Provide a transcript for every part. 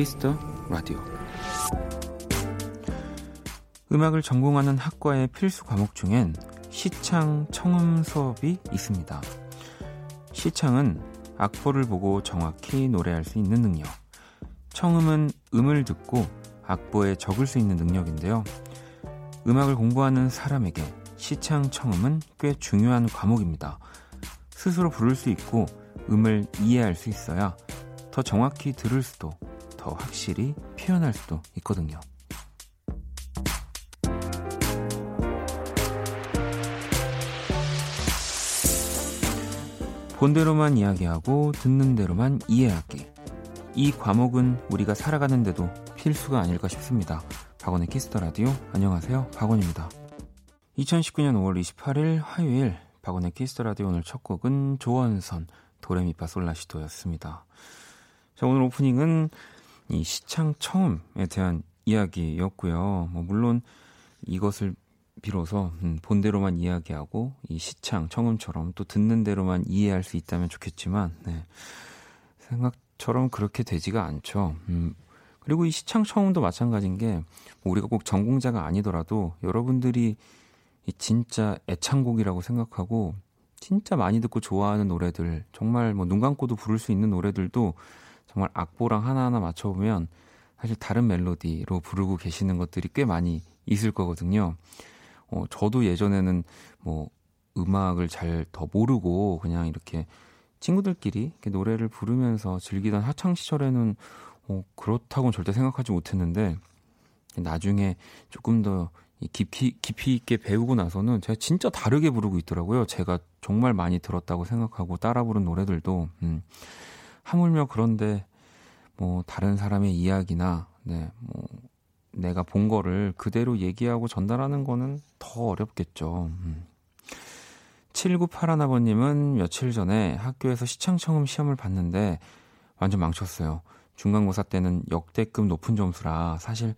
키스 더 라디오 음악을 전공하는 학과의 필수 과목 중엔 시창 청음 수업이 있습니다. 시창은 악보를 보고 정확히 노래할 수 있는 능력. 청음은 음을 듣고 악보에 적을 수 있는 능력인데요. 음악을 공부하는 사람에게 시창 청음은 꽤 중요한 과목입니다. 스스로 부를 수 있고 음을 이해할 수 있어야 더 정확히 들을 수도 더 확실히 표현할 수도 있거든요. 본대로만 이야기하고 듣는 대로만 이해하기. 이 과목은 우리가 살아가는데도 필수가 아닐까 싶습니다. 박원의 키스 더 라디오. 안녕하세요. 박원입니다. 2019년 5월 28일 화요일 박원의 키스 더 라디오 오늘 첫 곡은 조원선 도레미파 솔라시도였습니다. 자, 오늘 오프닝은 이 시창 처음에 대한 이야기였고요. 뭐 물론 이것을 비로소 음, 본대로만 이야기하고 이 시창 청음처럼 또 듣는 대로만 이해할 수 있다면 좋겠지만 네. 생각처럼 그렇게 되지가 않죠. 음, 그리고 이 시창 청음도 마찬가지인 게 뭐 우리가 꼭 전공자가 아니더라도 여러분들이 이 진짜 애창곡이라고 생각하고 진짜 많이 듣고 좋아하는 노래들 정말 뭐 눈 감고도 부를 수 있는 노래들도 정말 악보랑 하나하나 맞춰보면 사실 다른 멜로디로 부르고 계시는 것들이 꽤 많이 있을 거거든요. 어, 저도 예전에는 뭐 음악을 잘 더 모르고 그냥 이렇게 친구들끼리 이렇게 노래를 부르면서 즐기던 하창 시절에는 어, 그렇다고는 절대 생각하지 못했는데 나중에 조금 더 깊이 깊이 있게 배우고 나서는 제가 진짜 다르게 부르고 있더라고요. 제가 정말 많이 들었다고 생각하고 따라 부른 노래들도 음, 하물며 그런데 뭐 다른 사람의 이야기나 네, 뭐 내가 본 거를 그대로 얘기하고 전달하는 거는 더 어렵겠죠. 음. 7981아버님은 며칠 전에 학교에서 시창청음 시험을 봤는데 완전 망쳤어요. 중간고사 때는 역대급 높은 점수라 사실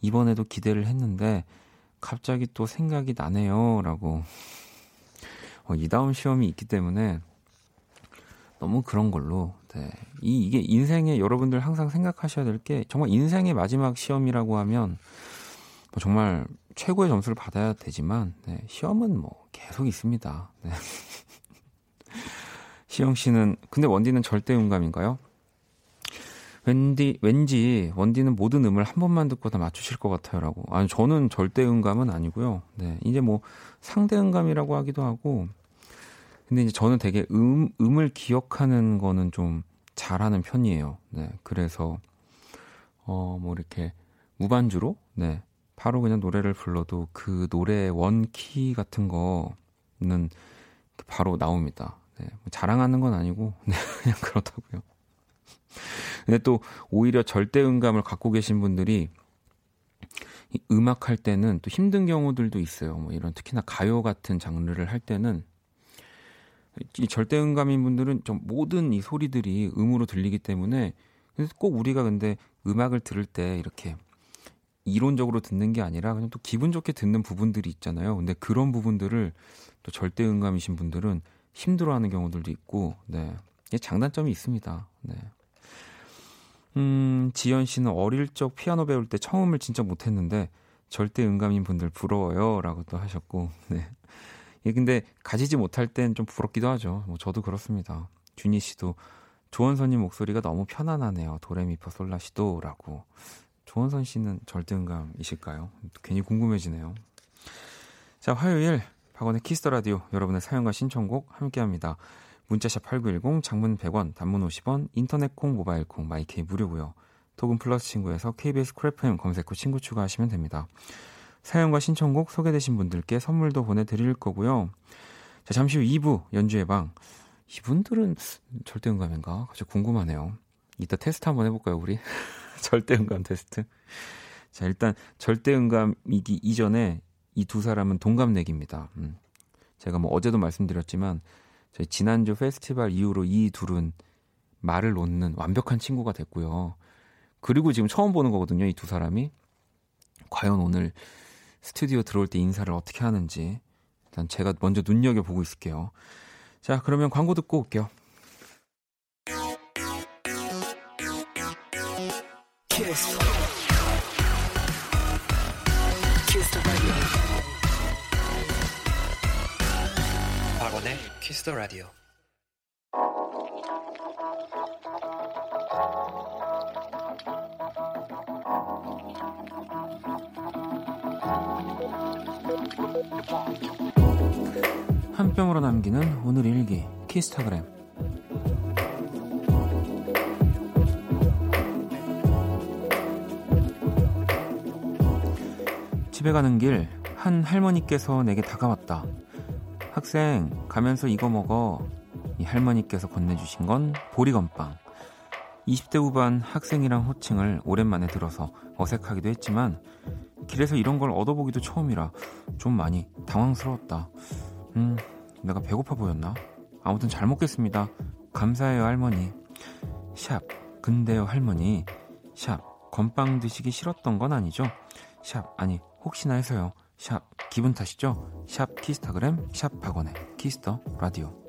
이번에도 기대를 했는데 갑자기 또 생각이 나네요. 라고. 어, 이 다음 시험이 있기 때문에 너무 그런 걸로 네. 이 이게 인생에 여러분들 항상 생각하셔야 될 게 정말 인생의 마지막 시험이라고 하면 뭐 정말 최고의 점수를 받아야 되지만 네. 시험은 뭐 계속 있습니다. 네. 시영 씨는 근데 원디는 절대 음감인가요? 왠지 왠지 원디는 모든 음을 한 번만 듣고 다 맞추실 것 같아요라고. 아니 저는 절대 음감은 아니고요. 네. 이제 뭐 상대 음감이라고 하기도 하고 근데 이제 저는 되게 음, 음을 기억하는 거는 좀 잘하는 편이에요. 네. 그래서, 어, 뭐 이렇게 무반주로, 네. 바로 그냥 노래를 불러도 그 노래의 원키 같은 거는 바로 나옵니다. 네. 뭐 자랑하는 건 아니고, 네. 그냥 그렇다고요. 근데 또 오히려 절대 음감을 갖고 계신 분들이 음악 할 때는 또 힘든 경우들도 있어요. 뭐 이런 특히나 가요 같은 장르를 할 때는 이 절대음감인 분들은 좀 모든 이 소리들이 음으로 들리기 때문에 꼭 우리가 근데 음악을 들을 때 이렇게 이론적으로 듣는 게 아니라 그냥 또 기분 좋게 듣는 부분들이 있잖아요. 근데 그런 부분들을 또 절대음감이신 분들은 힘들어하는 경우들도 있고, 네, 이게 장단점이 있습니다. 네. 음, 지연 씨는 어릴 적 피아노 배울 때 처음을 진짜 못했는데 절대 음감인 분들 부러워요라고 또 하셨고, 네. 예, 근데 가지지 못할 땐 좀 부럽기도 하죠. 뭐 저도 그렇습니다. 준희 씨도 조원선님 목소리가 너무 편안하네요. 도레미퍼 솔라시도라고. 조원선 씨는 절대음감이실까요? 괜히 궁금해지네요. 자, 화요일 박원의 키스 더 라디오 여러분의 사연과 신청곡 함께합니다. 문자샵 8910 장문 100원, 단문 50원, 인터넷 콩, 모바일 콩, 마이케이 무료고요. 톡은 플러스 친구에서 KBS 쿨FM 검색 후 친구 추가하시면 됩니다. 사연과 신청곡 소개되신 분들께 선물도 보내드릴 거고요. 자, 잠시 후 2부 연주의 방. 이분들은 절대 음감인가? 갑자기 궁금하네요. 이따 테스트 한번 해볼까요, 우리? 절대 음감 테스트. 자, 일단 절대 음감이기 이전에 이 두 사람은 동갑내기입니다. 음. 제가 뭐 어제도 말씀드렸지만 저희 지난주 페스티벌 이후로 이 둘은 말을 놓는 완벽한 친구가 됐고요. 그리고 지금 처음 보는 거거든요, 이 두 사람이. 과연 오늘 스튜디오 들어올 때 인사를 어떻게 하는지 일단 제가 먼저 눈여겨보고 있을게요. 자, 그러면 광고 듣고 올게요. 키스. 키스 박원의 키스 더 라디오. 한 뼘으로 남기는 오늘 일기 키스타그램 집에 가는 길 한 할머니께서 내게 다가왔다. 학생 가면서 이거 먹어. 이 할머니께서 건네주신 건 보리건빵. 20대 후반 학생이랑 호칭을 오랜만에 들어서 어색하기도 했지만 길에서 이런 걸 얻어보기도 처음이라 좀 많이 당황스러웠다. 음, 내가 배고파 보였나? 아무튼 잘 먹겠습니다. 감사해요, 할머니. 샵, 근데요, 할머니. 샵, 건빵 드시기 싫었던 건 아니죠? 샵, 아니, 혹시나 해서요. 샵, 기분 탓이죠? 샵, 키스타그램, 샵, 박원의 키스 더 라디오.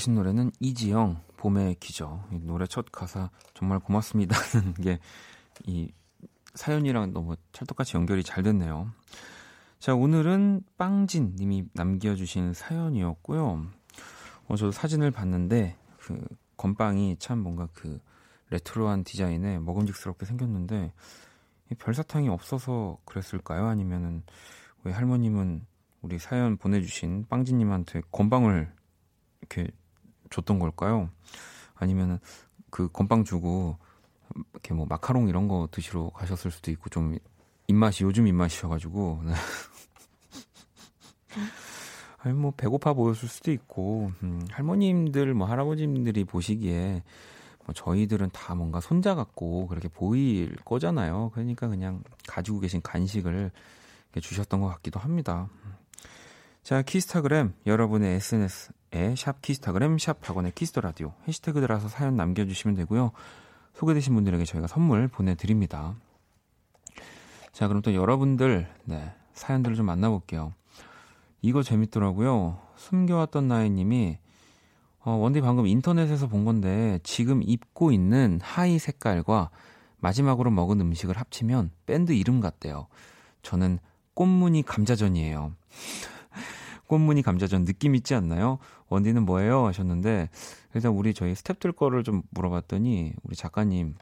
들으신 노래는 이지영 봄의 기적 이 노래 첫 가사 정말 고맙습니다는 게 이 사연이랑 너무 찰떡같이 연결이 잘 됐네요. 자 오늘은 빵진 님이 남겨주신 사연이었고요. 어, 저도 사진을 봤는데 그 건빵이 참 뭔가 그 레트로한 디자인에 먹음직스럽게 생겼는데 별 사탕이 없어서 그랬을까요? 아니면은 왜 할머님은 우리 사연 보내주신 빵진님한테 건빵을 이렇게 줬던 걸까요? 아니면은 그 건빵 주고 이렇게 뭐 마카롱 이런 거 드시러 가셨을 수도 있고 좀 입맛이 요즘 입맛이셔가지고 네. 아니 뭐 배고파 보였을 수도 있고 음, 할머님들 뭐 할아버지님들이 보시기에 뭐 저희들은 다 뭔가 손자 같고 그렇게 보일 거잖아요. 그러니까 그냥 가지고 계신 간식을 주셨던 것 같기도 합니다. 자 키스타그램 여러분의 SNS 에 샵 키스타그램 샵 박원의 키스 더 라디오 해시태그 들어서 사연 남겨 주시면 되고요. 소개되신 분들에게 저희가 선물 보내 드립니다. 자 그럼 또 여러분들 네, 사연들을 좀 만나 볼게요. 이거 재밌더라고요. 숨겨왔던 나의 님이 어, 원디 방금 인터넷에서 본 건데 지금 입고 있는 하의 색깔과 마지막으로 먹은 음식을 합치면 밴드 이름 같대요. 저는 꽃무늬 감자전이에요. 꽃무늬 감자전 느낌 있지 않나요? 원디는 뭐예요? 하셨는데 일단 우리 저희 스탭들 거를 좀 물어봤더니 우리 작가님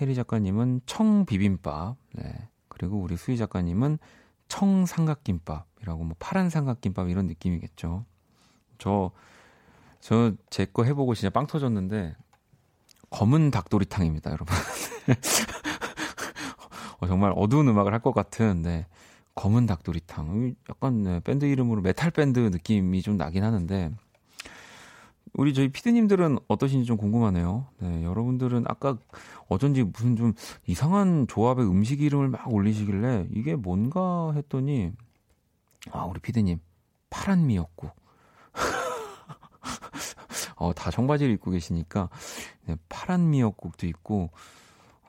해리 작가님은 청 비빔밥, 네. 그리고 우리 수희 작가님은 청 삼각김밥이라고 뭐 파란 삼각김밥 이런 느낌이겠죠. 저 저 제 거 해보고 진짜 빵 터졌는데 검은 닭도리탕입니다, 여러분. 어, 정말 어두운 음악을 할 것 같은 네. 검은 닭도리탕. 약간 네, 밴드 이름으로 메탈 밴드 느낌이 좀 나긴 하는데 우리 저희 피디님들은 어떠신지 좀 궁금하네요. 네, 여러분들은 아까 어쩐지 무슨 좀 이상한 조합의 음식 이름을 막 올리시길래 이게 뭔가 했더니 아 우리 피디님 파란 미역국. 어, 다 청바지를 입고 계시니까 네, 파란 미역국도 있고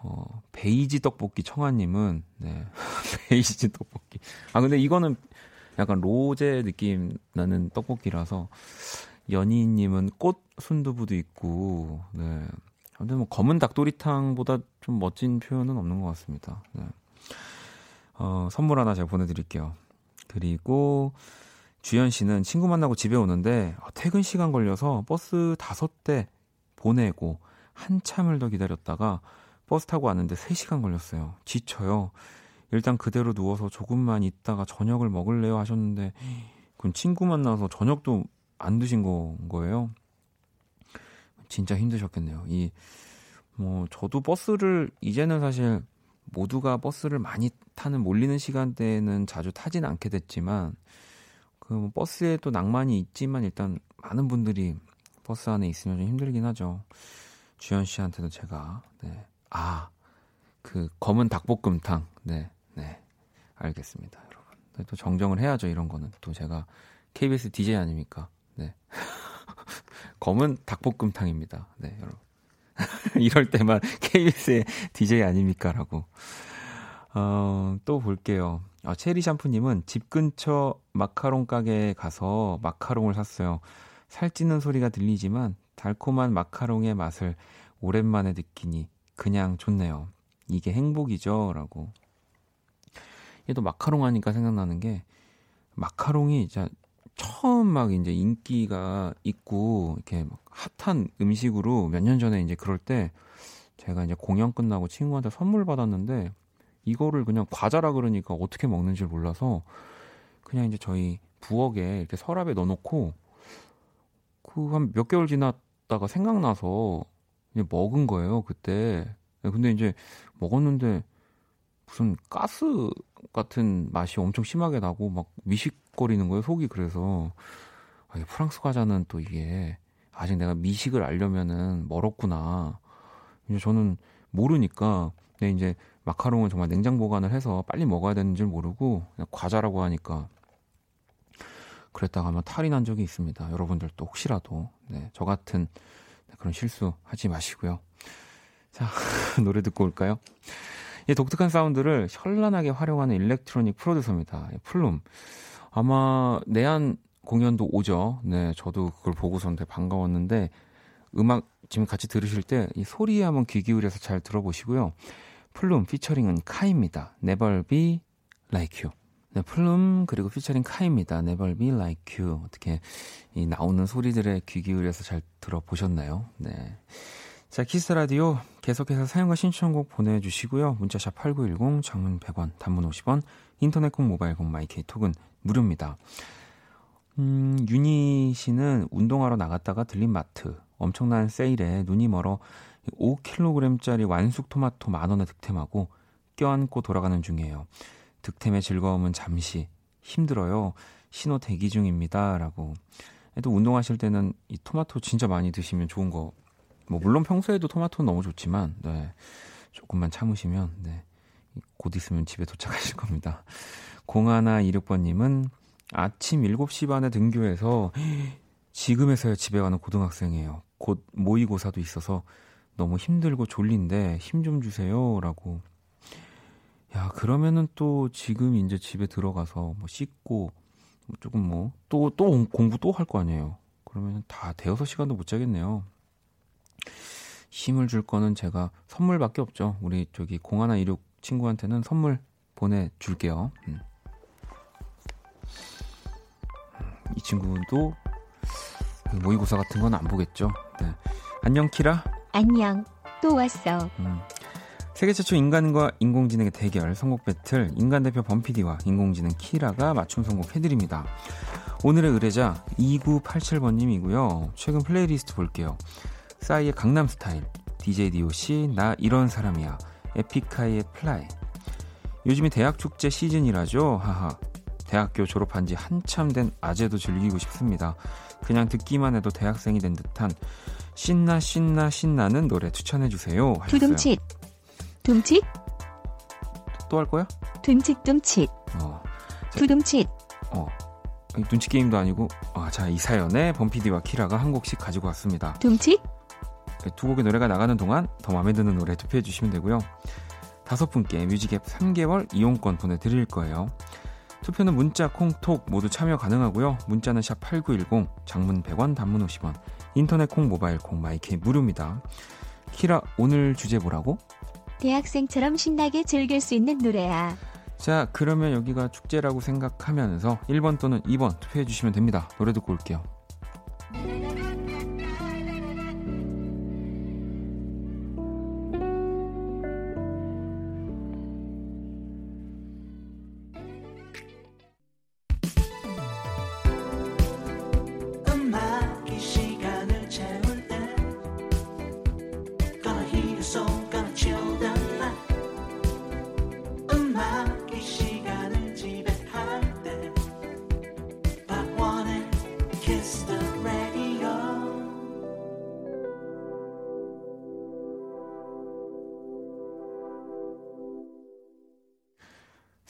어, 베이지 떡볶이 청아님은, 네. 베이지 떡볶이. 아, 근데 이거는 약간 로제 느낌 나는 떡볶이라서, 연희님은 꽃 순두부도 있고, 네. 근데 뭐 검은 닭도리탕보다 좀 멋진 표현은 없는 것 같습니다. 네. 어, 선물 하나 제가 보내드릴게요. 그리고 주현 씨는 친구 만나고 집에 오는데 어, 퇴근 시간 걸려서 버스 다섯 대 보내고 한참을 더 기다렸다가 버스 타고 왔는데 3시간 걸렸어요. 지쳐요. 일단 그대로 누워서 조금만 있다가 저녁을 먹을래요 하셨는데 그럼 친구 만나서 저녁도 안 드신 거, 거예요. 진짜 힘드셨겠네요. 이 뭐 저도 버스를 이제는 사실 모두가 버스를 많이 타는 몰리는 시간대에는 자주 타진 않게 됐지만 그뭐 버스에 또 낭만이 있지만 일단 많은 분들이 버스 안에 있으면 좀 힘들긴 하죠. 주현 씨한테도 제가 네, 그 검은 닭볶음탕. 네, 네. 알겠습니다, 여러분. 네, 또 정정을 해야죠, 이런 거는. 또 제가 KBS DJ 아닙니까? 네. 검은 닭볶음탕입니다. 네, 여러분. 이럴 때만 KBS의 DJ 아닙니까? 라고. 어, 또 볼게요. 아, 체리 샴푸님은 집 근처 마카롱 가게에 가서 마카롱을 샀어요. 살찌는 소리가 들리지만 달콤한 마카롱의 맛을 오랜만에 느끼니 그냥 좋네요. 이게 행복이죠. 라고. 얘도 마카롱 하니까 생각나는 게 마카롱이 진짜 처음 막 이제 인기가 있고 이렇게 막 핫한 음식으로 몇 년 전에 이제 그럴 때 제가 이제 공연 끝나고 친구한테 선물 받았는데 이거를 그냥 과자라 그러니까 어떻게 먹는지 몰라서 그냥 이제 저희 부엌에 이렇게 서랍에 넣어놓고 그 한 몇 개월 지났다가 생각나서 이제 먹은 거예요 그때. 근데 이제 먹었는데 무슨 가스 같은 맛이 엄청 심하게 나고 막 미식거리는 거예요 속이 그래서 아, 이게 프랑스 과자는 또 이게 아직 내가 미식을 알려면은 멀었구나. 이제 저는 모르니까 근데 이제 마카롱은 정말 냉장 보관을 해서 빨리 먹어야 되는 줄 모르고 과자라고 하니까 그랬다가 아마 탈이 난 적이 있습니다. 여러분들도 혹시라도 네, 저 같은 그런 실수 하지 마시고요. 자, 노래 듣고 올까요? 이 독특한 사운드를 현란하게 활용하는 일렉트로닉 프로듀서입니다. 플룸. 아마 내한 공연도 오죠. 네, 저도 그걸 보고서 되게 반가웠는데 음악 지금 같이 들으실 때 이 소리에 한번 귀 기울여서 잘 들어보시고요. 플룸 피처링은 카입니다. Never Be Like. 네, 플룸 그리고 피처링 카입니다. Never Be Like You. 어떻게 이 나오는 소리들에 귀 기울여서 잘 들어보셨나요? 네. 자, 키스 라디오 계속해서 사연과 신청곡 보내주시고요. 문자샵 8910, 장문 100원, 단문 50원, 인터넷 콩, 모바일 콩, 마이케이 톡은 무료입니다. 음, 윤희 씨는 운동하러 나갔다가 들린 마트. 엄청난 세일에 눈이 멀어 5kg짜리 완숙 토마토 만 원에 득템하고 껴안고 돌아가는 중이에요. 득템의 즐거움은 잠시 힘들어요. 신호 대기 중입니다. 라고. 또 운동하실 때는 이 토마토 진짜 많이 드시면 좋은 거. 뭐 물론 평소에도 토마토는 너무 좋지만 네. 조금만 참으시면 네. 곧 있으면 집에 도착하실 겁니다. 0126번님은 아침 7시 반에 등교해서 지금에서야 집에 가는 고등학생이에요. 곧 모의고사도 있어서 너무 힘들고 졸린데 힘 좀 주세요. 라고. 야, 그러면은 또 지금 이제 집에 들어가서 뭐 씻고 뭐 조금 뭐 또, 또 공부 또 할 거 아니에요. 그러면 다 대여섯 시간도 못 자겠네요. 힘을 줄 거는 제가 선물밖에 없죠. 우리 저기 공하나 이륙 친구한테는 선물 보내줄게요. 음. 이 친구도 모의고사 같은 건 안 보겠죠. 네. 안녕 키라. 안녕. 또 왔어. 음. 세계 최초 인간과 인공지능의 대결 선곡 배틀 인간 대표 범피디와 인공지능 키라가 맞춤 선곡 해드립니다. 오늘의 의뢰자 2987번님이고요. 최근 플레이리스트 볼게요. 싸이의 강남 스타일, DJ DOC 나 이런 사람이야, 에픽하이의 플라이. 요즘이 대학 축제 시즌이라죠. 하하. 대학교 졸업한 지 한참 된 아재도 즐기고 싶습니다. 그냥 듣기만 해도 대학생이 된 듯한 신나 신나 신나는 노래 추천해 주세요. 두둠칫. 둠칫? 또 할 거야? 둠칫 둠칫. 어. 두둠칫. 어. 눈치 게임도 아니고 아, 자, 이 사연에 범피디와 키라가 한 곡씩 가지고 왔습니다. 둠칫? 네, 두 곡의 노래가 나가는 동안 더 마음에 드는 노래 투표해 주시면 되고요. 다섯 분께 뮤직앱 3개월 이용권 보내드릴 거예요. 투표는 문자, 콩, 톡 모두 참여 가능하고요. 문자는 샵 8910, 장문 100원, 단문 50원, 인터넷 콩, 모바일 콩, 마이케이 무료입니다. 키라, 오늘 주제 뭐라고? 대학생처럼 신나게 즐길 수 있는 노래야. 자, 그러면 여기가 축제라고 생각하면서 1번 또는 2번 투표해 주시면 됩니다. 노래 듣고 올게요.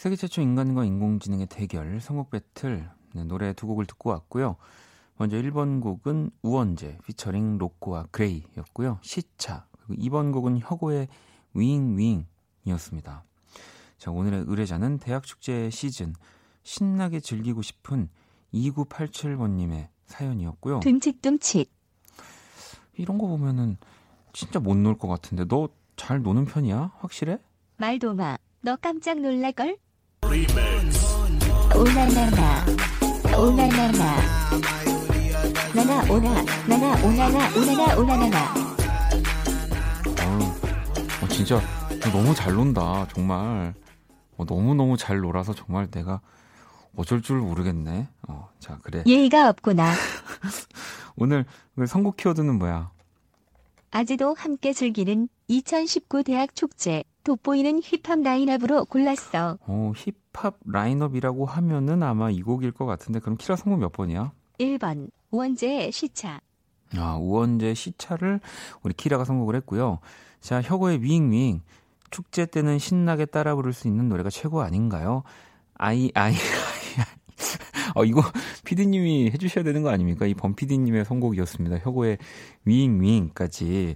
세계 최초 인간과 인공지능의 대결 선곡 배틀 네, 노래 두 곡을 듣고 왔고요. 먼저 1번 곡은 우원재 피처링 로꼬와 그레이였고요. 시차 그리고 2번 곡은 혁오의 윙윙이었습니다. 자 오늘의 의뢰자는 대학축제 시즌 신나게 즐기고 싶은 2987번님의 사연이었고요. 듬칫듬칫 이런 거 보면은 진짜 못 놀 것 같은데 너 잘 노는 편이야? 확실해? 말도 마 너 깜짝 놀랄걸? 오나나나 오나나나 나나 오나 나나 오나나 오나나 오나나나 어, 어 진짜. 너무 잘 논다 정말. 어, 너무너무 잘 놀아서 정말 내가 어쩔 줄 모르겠네. 어, 자 그래. 예의가 없구나. 오늘 선곡 키워드는 뭐야? 아직도 함께 즐기는 2019 대학 축제 돋보이는 힙합 라인업으로 골랐어. 어, 힙합 라인업이라고 하면은 아마 이 곡일 것 같은데 그럼 키라 선곡 몇 번이야? 1번 우원재의 시차. 아, 우원재 시차를 우리 키라가 선곡을 했고요. 자, 혁오의 윙윙. 축제 때는 신나게 따라 부를 수 있는 노래가 최고 아닌가요? 아이 아이 어, 이거 피디님이 해주셔야 되는 거 아닙니까? 이 범피디님의 선곡이었습니다. 혁오의 윙윙까지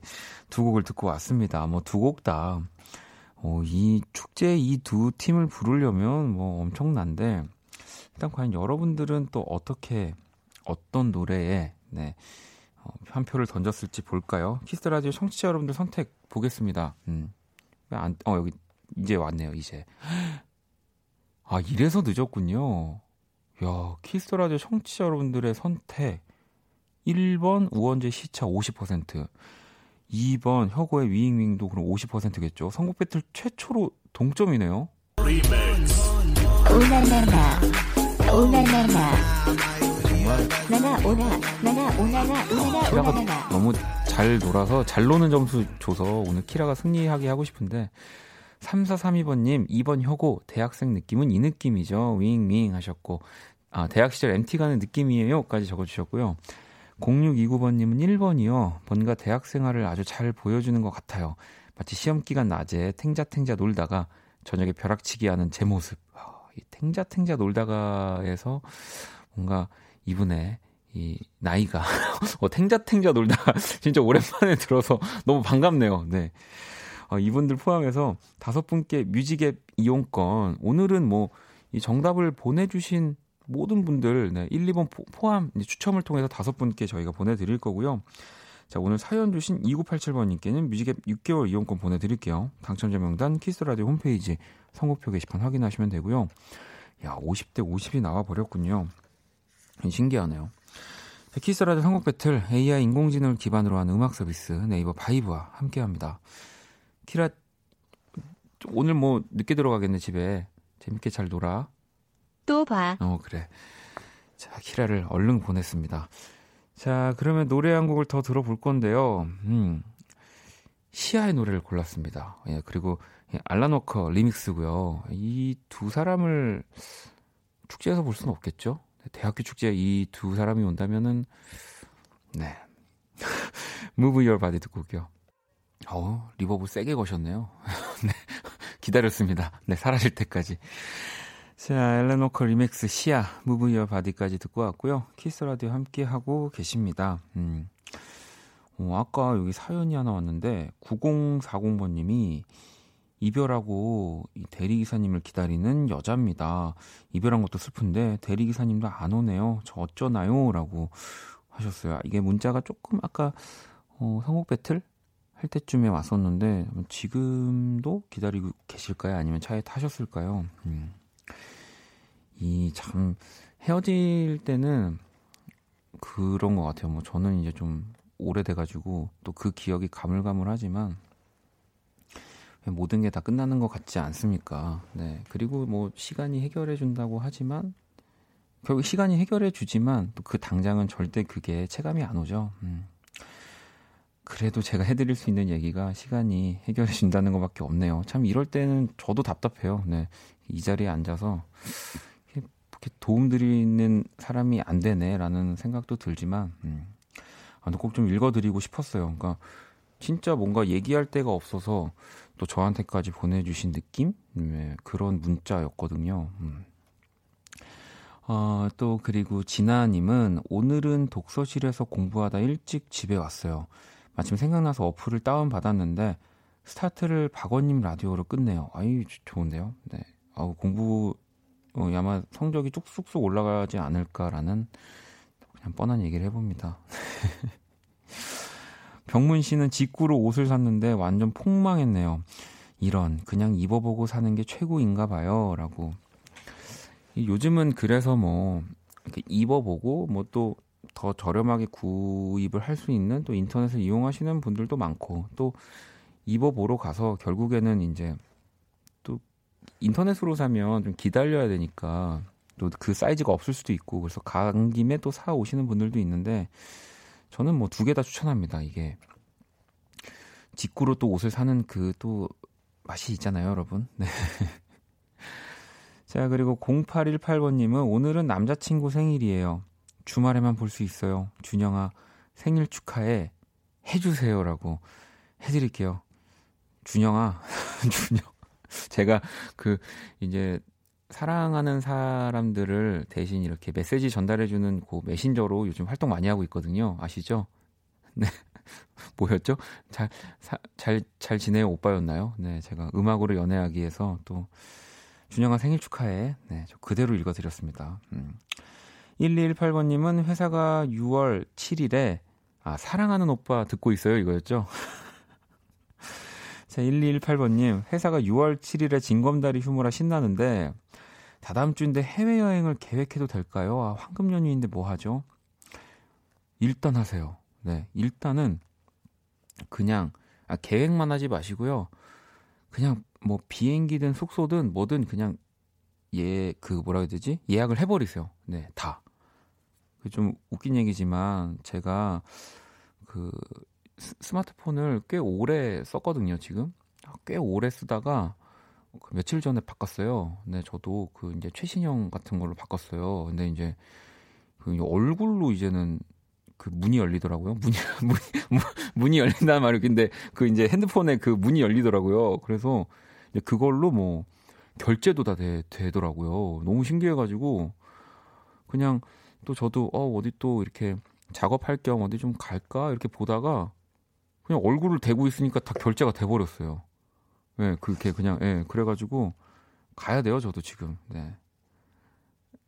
두 곡을 듣고 왔습니다. 뭐 두 곡 다, 어, 이 축제 이 두 팀을 부르려면 뭐 엄청난데, 일단 과연 여러분들은 또 어떻게, 어떤 노래에, 네, 어, 한 표를 던졌을지 볼까요? 키스 라디오 청취자 여러분들 선택 보겠습니다. 음. 안, 어, 여기, 이제 왔네요, 이제. 아, 이래서 늦었군요. 야, 키스 라디오 청취자 여러분들의 선택. 1번 우원재 시차 50%. 2번 혁오의 위잉위잉도 그럼 50%겠죠. 선곡 배틀 최초로 동점이네요. 오나나나 오나나나 정말 나나 오나 나나 오나나 오나나 오나나 너무 잘 놀아서 잘 노는 점수 줘서 오늘 키라가 승리하게 하고 싶은데 3432번님, 2번 혁오, 대학생 느낌은 이 느낌이죠. 윙윙 하셨고, 아, 대학 시절 MT 가는 느낌이에요. 까지 적어주셨고요. 0629번님은 1번이요. 뭔가 대학 생활을 아주 잘 보여주는 것 같아요. 마치 시험 기간 낮에 탱자탱자 놀다가 저녁에 벼락치기 하는 제 모습. 아, 이 탱자탱자 놀다가에서 뭔가 이분의 이 나이가 어, 탱자탱자 놀다가 진짜 오랜만에 들어서 너무 반갑네요. 네. 어, 이분들 포함해서 다섯 분께 뮤직앱 이용권. 오늘은 뭐 이 정답을 보내주신 모든 분들 네, 1, 2번 포함 추첨을 통해서 다섯 분께 저희가 보내드릴 거고요. 자, 오늘 사연 주신 2987번님께는 뮤직앱 6개월 이용권 보내드릴게요. 당첨자 명단 키스라디오 홈페이지 선곡표 게시판 확인하시면 되고요. 야, 50대 50이 나와버렸군요. 신기하네요. 키스라디오 선곡 배틀 AI 인공지능을 기반으로 한 음악 서비스 네이버 바이브와 함께합니다. 키라 오늘 뭐 늦게 들어가겠네 집에 재밌게 잘 놀아. 또 봐. 어 그래. 자 키라를 얼른 보냈습니다. 자 그러면 노래 한 곡을 더 들어볼 건데요. 음 시아의 노래를 골랐습니다. 예 그리고 알란 워커 리믹스고요. 이 두 사람을 축제에서 볼 수는 없겠죠. 대학교 축제에 이 두 사람이 온다면은 네. Move Your Body 듣고 올게요. 어, reverb 세게 거셨네요. 네. 기다렸습니다. 네, 사라질 때까지. 자, 앨런 워커 리믹스 시아, Move Your Body까지 듣고 왔고요. 키스 라디오 함께 하고 계십니다. 음. 어, 아까 여기 사연이 하나 왔는데 9040번 님이 이별하고 이 대리기사님을 기다리는 여자입니다. 이별한 것도 슬픈데 대리기사님도 안 오네요. 저 어쩌나요? 라고 하셨어요. 이게 문자가 조금 아까 어, 성곡 배틀 할 때쯤에 왔었는데 지금도 기다리고 계실까요? 아니면 차에 타셨을까요? 음. 이 참 헤어질 때는 그런 것 같아요. 뭐 저는 이제 좀 오래돼가지고 또 그 기억이 가물가물하지만 모든 게 다 끝나는 것 같지 않습니까? 네. 그리고 뭐 시간이 해결해 준다고 하지만 결국 시간이 해결해 주지만 또 그 당장은 절대 그게 체감이 안 오죠. 음. 그래도 제가 해드릴 수 있는 얘기가 시간이 해결해 준다는 것밖에 없네요. 참 이럴 때는 저도 답답해요. 네. 이 자리에 앉아서 이렇게 도움 드리는 사람이 안 되네라는 생각도 들지만, 음. 아, 꼭좀 읽어드리고 싶었어요. 그러니까 진짜 뭔가 얘기할 데가 없어서 또 저한테까지 보내주신 느낌? 네, 그런 문자였거든요. 음. 어, 또 그리고 진아님은 오늘은 독서실에서 공부하다 일찍 집에 왔어요. 마침 생각나서 어플을 다운 받았는데 스타트를 박원님 라디오로 끝내요. 아이 좋은데요. 네. 아우 공부 어, 아마 성적이 쭉쑥쑥 올라가지 않을까라는 그냥 뻔한 얘기를 해봅니다. 병문 씨는 직구로 옷을 샀는데 완전 폭망했네요. 이런 그냥 입어보고 사는 게 최고인가 봐요라고. 요즘은 그래서 뭐 이렇게 입어보고 뭐 또 더 저렴하게 구입을 할 수 있는 또 인터넷을 이용하시는 분들도 많고 또 입어보러 가서 결국에는 이제 또 인터넷으로 사면 좀 기다려야 되니까 또 그 사이즈가 없을 수도 있고 그래서 간 김에 또 사 오시는 분들도 있는데 저는 뭐 두 개 다 추천합니다. 이게 직구로 또 옷을 사는 그 또 맛이 있잖아요, 여러분. 네. 자, 그리고 0818번님은 오늘은 남자친구 생일이에요. 주말에만 볼 수 있어요. 준영아, 생일 축하해. 해주세요라고 해드릴게요. 준영아, 준영. 제가 그, 이제, 사랑하는 사람들을 대신 이렇게 메시지 전달해주는 그 메신저로 요즘 활동 많이 하고 있거든요. 아시죠? 네. 뭐였죠? 잘, 사, 잘, 잘 지내요 오빠였나요? 네. 제가 음악으로 연애하기 위해서 또, 준영아 생일 축하해. 네. 저 그대로 읽어드렸습니다. 음. 1218번님은 회사가 6월 7일에, 아, 사랑하는 오빠 듣고 있어요. 이거였죠? 자, 1218번님, 회사가 6월 7일에 징검다리 휴무라 신나는데, 다다음 주인데 해외여행을 계획해도 될까요? 아, 황금 연휴인데 뭐 하죠? 일단 하세요. 네, 일단은 그냥 아, 계획만 하지 마시고요. 그냥 뭐 비행기든 숙소든 뭐든 그냥 예 그 뭐라 해야 되지? 예약을 해버리세요. 네, 다. 그 좀 웃긴 얘기지만 제가 그 스마트폰을 꽤 오래 썼거든요. 지금 꽤 오래 쓰다가 그 며칠 전에 바꿨어요. 네, 저도 그 이제 최신형 같은 걸로 바꿨어요. 근데 이제 그 얼굴로 이제는 그 문이 열리더라고요. 문이 문이 문이 열린다는 말이 근데 그 이제 핸드폰에 그 문이 열리더라고요. 그래서 이제 그걸로 뭐 결제도 다 되, 되더라고요. 너무 신기해가지고 그냥 또 저도 어 어디 또 이렇게 작업할 겸 어디 좀 갈까 이렇게 보다가 그냥 얼굴을 대고 있으니까 다 결제가 돼 버렸어요. 예, 네, 그렇게 그냥 예, 네, 그래 가지고 가야 돼요, 저도 지금. 네.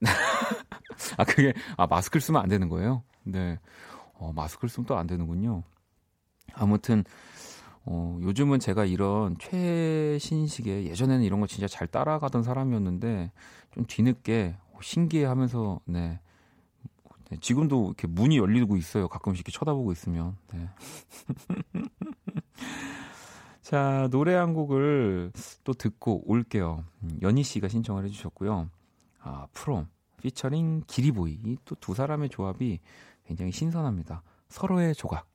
아 그게 아 마스크를 쓰면 안 되는 거예요? 네. 어, 마스크를 쓰면 또 안 되는군요. 아무튼 어, 요즘은 제가 이런 최신식의 예전에는 이런 거 진짜 잘 따라가던 사람이었는데 좀 뒤늦게 신기해하면서 네. 네 지금도 이렇게 문이 열리고 있어요. 가끔씩 이렇게 쳐다보고 있으면. 네. 자, 노래 한 곡을 또 듣고 올게요. 음, 연희 씨가 신청을 해주셨고요. 아, 프롬, 피처링 기리보이. 또두 사람의 조합이 굉장히 신선합니다. 서로의 조각.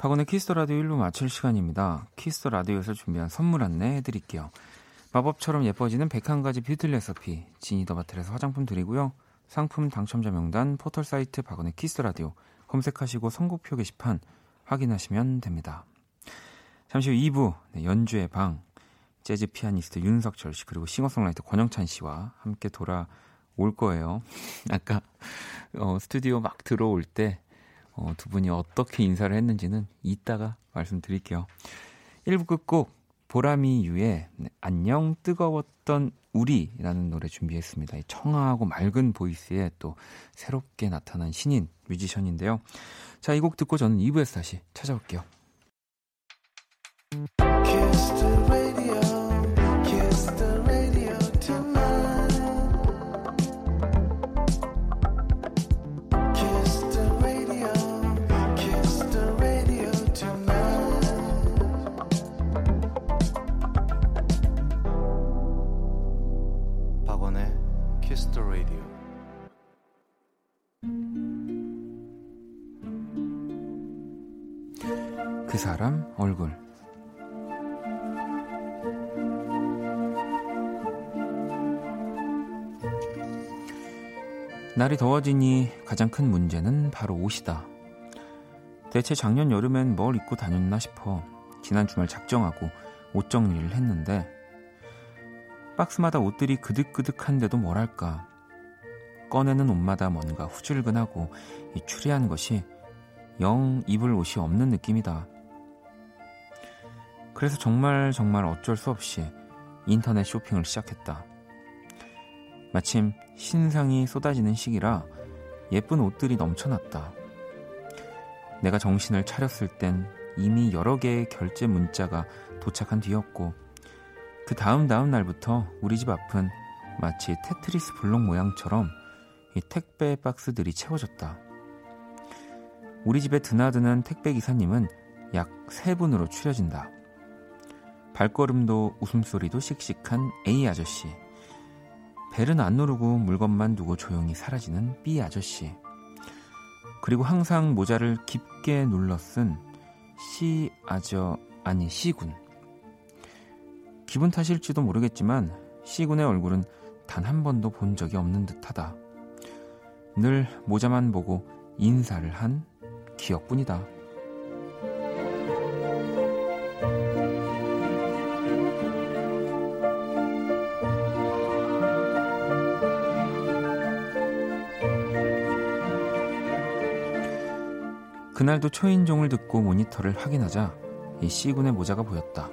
박원의 키스 더 라디오 1부 마칠 시간입니다. 키스 더 라디오에서 준비한 선물 안내 해드릴게요. 마법처럼 예뻐지는 101가지 뷰티 레시피 지니 더 바틀에서 화장품 드리고요. 상품 당첨자 명단 포털 사이트 박원의 키스 더 라디오 검색하시고 선곡표 게시판 확인하시면 됩니다. 잠시 후 2부 네, 연주의 방 재즈 피아니스트 윤석철 씨 그리고 싱어송라이터 권영찬 씨와 함께 돌아올 거예요. 아까 어, 스튜디오 막 들어올 때 어, 두 분이 어떻게 인사를 했는지는 이따가 말씀드릴게요. 1부 끝곡 보람이 유의 네, 안녕 뜨거웠던 우리라는 노래 준비했습니다. 청아하고 맑은 보이스에 또 새롭게 나타난 신인 뮤지션인데요. 자, 이 곡 듣고 저는 2부에서 다시 찾아올게요. 사람 얼굴 날이 더워지니 가장 큰 문제는 바로 옷이다. 대체 작년 여름엔 뭘 입고 다녔나 싶어 지난 주말 작정하고 옷 정리를 했는데 박스마다 옷들이 그득그득한데도 뭐랄까 꺼내는 옷마다 뭔가 후줄근하고 추리한 것이 영 입을 옷이 없는 느낌이다. 그래서 정말 정말 어쩔 수 없이 인터넷 쇼핑을 시작했다. 마침 신상이 쏟아지는 시기라 예쁜 옷들이 넘쳐났다. 내가 정신을 차렸을 땐 이미 여러 개의 결제 문자가 도착한 뒤였고 그 다음 다음 날부터 우리 집 앞은 마치 테트리스 블록 모양처럼 이 택배 박스들이 채워졌다. 우리 집에 드나드는 택배 기사님은 약세 분으로 추려진다. 발걸음도 웃음소리도 씩씩한 A 아저씨. 벨은 안 누르고 물건만 두고 조용히 사라지는 B 아저씨. 그리고 항상 모자를 깊게 눌러 쓴 C 아저 아니 C군. 기분 탓일지도 모르겠지만 C군의 얼굴은 단 한 번도 본 적이 없는 듯하다. 늘 모자만 보고 인사를 한 기억뿐이다. 그날도 초인종을 듣고 모니터를 확인하자 이 C군의 모자가 보였다.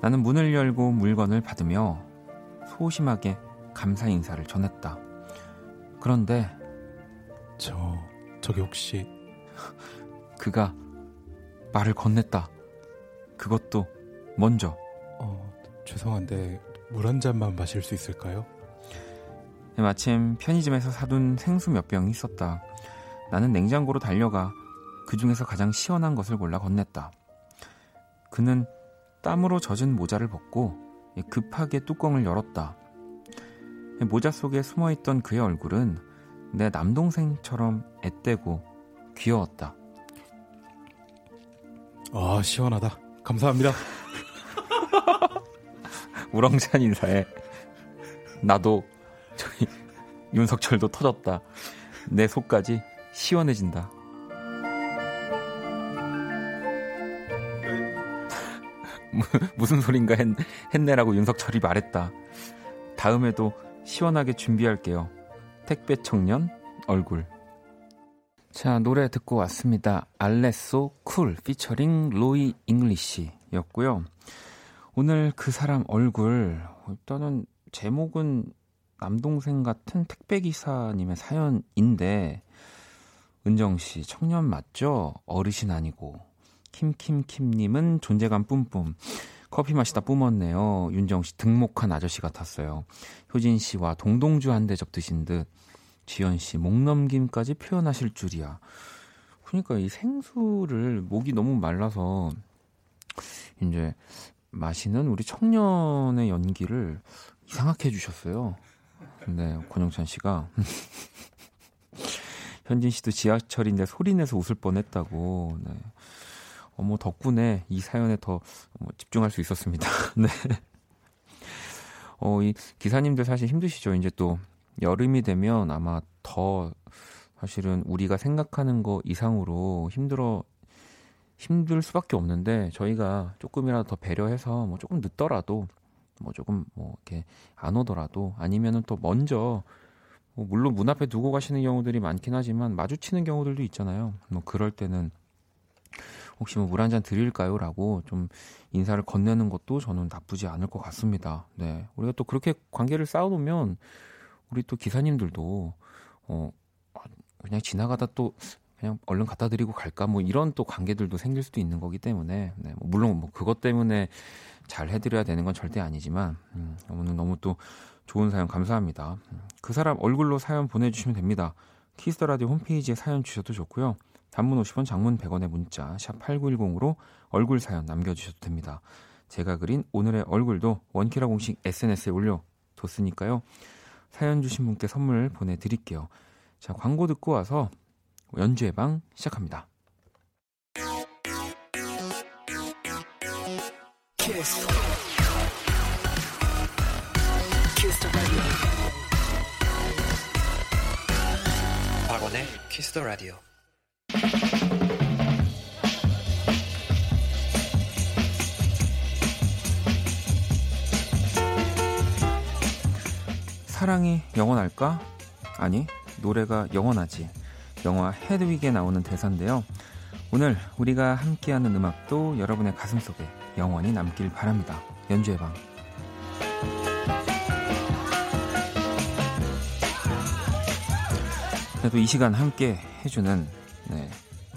나는 문을 열고 물건을 받으며 소심하게 감사 인사를 전했다. 그런데 저 저기 혹시 그가 말을 건넸다. 그것도 먼저. 어, 죄송한데 물 한 잔만 마실 수 있을까요? 마침 편의점에서 사둔 생수 몇 병이 있었다. 나는 냉장고로 달려가 그 중에서 가장 시원한 것을 골라 건넸다. 그는 땀으로 젖은 모자를 벗고 급하게 뚜껑을 열었다. 모자 속에 숨어 있던 그의 얼굴은 내 남동생처럼 앳되고 귀여웠다. 아, 시원하다. 감사합니다. 우렁찬 인사에 나도 저희 윤석철도 터졌다. 내 속까지 시원해진다. 무슨 소린가 했, 했네라고 윤석철이 말했다. 다음에도 시원하게 준비할게요. 택배 청년 얼굴. 자, 노래 듣고 왔습니다. 알레소 Cool 피처링 로이 잉글리시였고요. 오늘 그 사람 얼굴 일단은 제목은 남동생 같은 택배 기사님의 사연인데 은정 씨 청년 맞죠? 어르신 아니고 킴킴킴님은 존재감 뿜뿜. 커피 마시다 뿜었네요. 윤정 씨 등목한 아저씨 같았어요. 효진 씨와 동동주 한 대접 드신 듯. 지연 씨 목 넘김까지 표현하실 줄이야. 그러니까 이 생수를 목이 너무 말라서 이제 마시는 우리 청년의 연기를 이상하게 해주셨어요. 네, 권영찬 씨가 현진 씨도 지하철인데 소리 내서 웃을 뻔했다고. 네. 어머 덕분에 이 사연에 더 어, 집중할 수 있었습니다. 네. 어, 이 기사님들 사실 힘드시죠. 이제 또 여름이 되면 아마 더 사실은 우리가 생각하는 거 이상으로 힘들어 힘들 수밖에 없는데 저희가 조금이라도 더 배려해서 뭐 조금 늦더라도 뭐 조금 뭐 이렇게 안 오더라도 아니면은 또 먼저 뭐 물론 문 앞에 두고 가시는 경우들이 많긴 하지만 마주치는 경우들도 있잖아요. 뭐 그럴 때는 혹시 뭐 물 한 잔 드릴까요? 라고 좀 인사를 건네는 것도 저는 나쁘지 않을 것 같습니다. 네. 우리가 또 그렇게 관계를 쌓아놓으면 우리 또 기사님들도, 어, 그냥 지나가다 또 그냥 얼른 갖다 드리고 갈까 뭐 이런 또 관계들도 생길 수도 있는 거기 때문에 네, 뭐 물론 뭐 그것 때문에 잘 해드려야 되는 건 절대 아니지만 음, 오늘 너무 또 좋은 사연 감사합니다. 음, 그 사람 얼굴로 사연 보내주시면 됩니다. 키스 더 라디오 홈페이지에 사연 주셔도 좋고요. 단문 50원, 장문 100원의 문자 샵 8910으로 얼굴 사연 남겨주셔도 됩니다. 제가 그린 오늘의 얼굴도 원키라 공식 SNS에 올려뒀으니까요. 사연 주신 분께 선물 보내드릴게요. 자, 광고 듣고 와서 연주의 방 시작합니다. Kiss. Kiss. 박원의 Kiss the Radio. 사랑이 영원할까? 아니, 노래가 영원하지. 영화 헤드윅에 나오는 대사인데요. 오늘 우리가 함께하는 음악도 여러분의 가슴 속에 영원히 남길 바랍니다. 연주의 방. 그래도 이 시간 함께 해주는 네,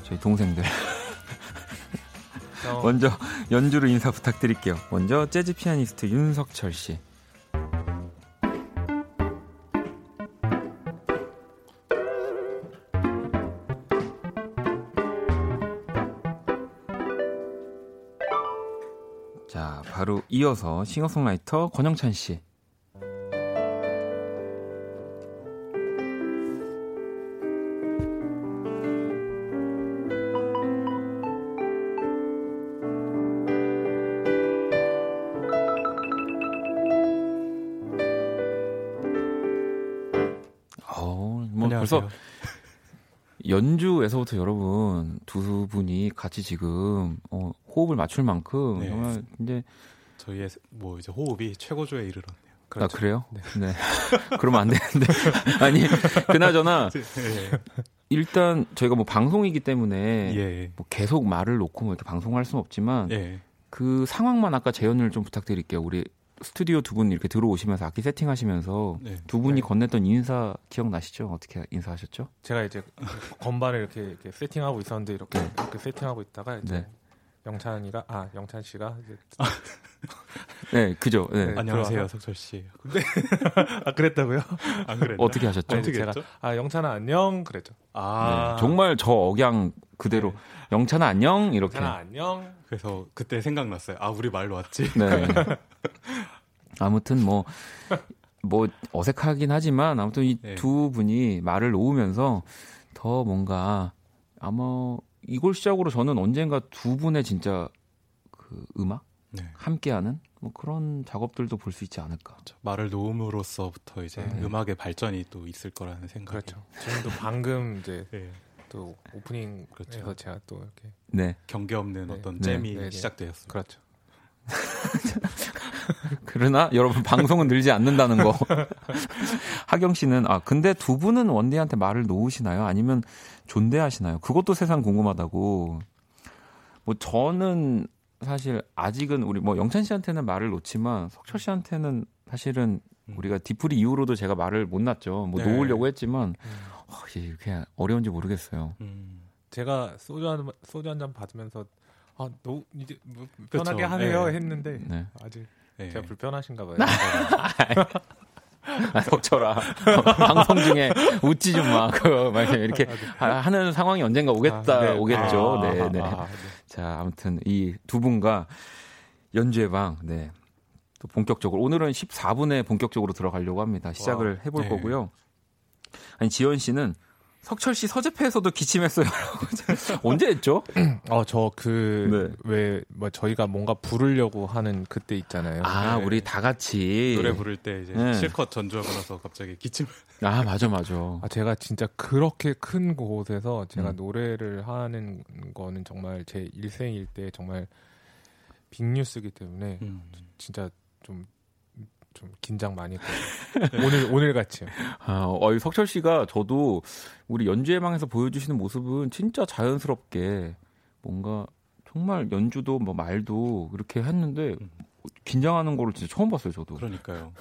저희 동생들. 어. 먼저 연주로 인사 부탁드릴게요. 먼저 재즈 피아니스트 윤석철 씨. 자, 바로 이어서 싱어송라이터 권영찬 씨. 벌써 연주에서부터 여러분 두 분이 같이 지금 어, 호흡을 맞출 만큼 네. 정말 이제 저희의 뭐 이제 호흡이 최고조에 이르렀네요. 아 그래요? 네. 그러면 안 되는데 아니 그나저나 예. 일단 저희가 뭐 방송이기 때문에 예. 뭐 계속 말을 놓고 뭐 이렇게 방송할 수는 없지만 예. 그 상황만 아까 재연을 좀 부탁드릴게요. 우리 스튜디오 두 분 이렇게 들어오시면서 악기 세팅하시면서 네. 두 분이 네. 건넸던 인사 기억나시죠? 어떻게 인사하셨죠? 제가 이제 건반을 이렇게, 이렇게 세팅하고 있었는데 이렇게 네. 이렇게 세팅하고 있다가 이제 네. 영찬이가 아 영찬 씨가 이제 네, 그죠. 네. 네. 안녕하세요, 들어와서? 석철 씨. 아 그랬다고요? 안 그랬나? 어떻게 하셨죠? 아니, 제가 했죠? 아 영찬아 안녕 그랬죠. 아, 네, 정말 저 억양 그대로 영찬아 안녕 이렇게. 영찬아 안녕. 그래서 그때 생각났어요. 아, 우리 말로 왔지. 네. 아무튼 뭐, 뭐 어색하긴 하지만 아무튼 이 네. 두 분이 말을 놓으면서 더 뭔가 아마 이걸 시작으로 저는 언젠가 두 분의 진짜 그 음악 네. 함께하는 뭐 그런 작업들도 볼 수 있지 않을까. 말을 놓음으로써부터 이제 네. 음악의 발전이 또 있을 거라는 생각이. 그렇죠. 지금도 방금 이제 예. 또 오프닝에서 그렇죠. 제가 또 이렇게 네. 경계 없는 네. 어떤 네. 잼이 네, 네. 시작되었습니다. 그렇죠. 그러나 여러분 방송은 늘지 않는다는 거. 하경 씨는 아 근데 두 분은 원디한테 말을 놓으시나요? 아니면 존대하시나요? 그것도 세상 궁금하다고. 뭐 저는 사실 아직은 우리 뭐 영찬 씨한테는 말을 놓지만 석철 씨한테는 사실은 음. 우리가 디프리 이후로도 제가 말을 못 놨죠. 뭐 네. 놓으려고 했지만 음. 어, 이게 이렇게 어려운지 모르겠어요. 음. 제가 소주 한 소주 한 잔 받으면서 아, 너 이제 뭐 그렇죠. 편하게 하네요 네. 했는데 네. 아직 예. 제가 불편하신가 봐요. 아, 석철아 방송 중에 웃지 좀 마. 그 막 이렇게 하- 하는 상황이 언젠가 오겠다 아, 네. 오겠죠. 아, 네, 아, 네. 아, 아, 자, 아무튼 이 두 분과 연주의 방, 네. 또 본격적으로 오늘은 14분에 본격적으로 들어가려고 합니다. 시작을 해볼 네. 거고요. 아니 지연 씨는 석철 씨 서재패에서도 기침했어요. 언제 했죠? 어, 저 그, 네. 왜, 뭐, 저희가 뭔가 부르려고 하는 그때 있잖아요. 아, 네. 우리 다 같이 노래 부를 때 이제 네. 실컷 전주하고 나서 갑자기 기침. 아, 맞아, 맞아. 아, 제가 진짜 그렇게 큰 곳에서 제가 음. 노래를 하는 거는 정말 제 일생일 때 정말 빅뉴스기 때문에 음. 진짜 좀, 좀 긴장 많이 했거든요. 오늘, 오늘 같이요. 아, 어, 이 석철 씨가 저도 우리 연주의 방에서 보여주시는 모습은 진짜 자연스럽게 뭔가 정말 연주도 뭐 말도 이렇게 했는데 음. 긴장하는 거를 진짜 처음 봤어요, 저도. 그러니까요.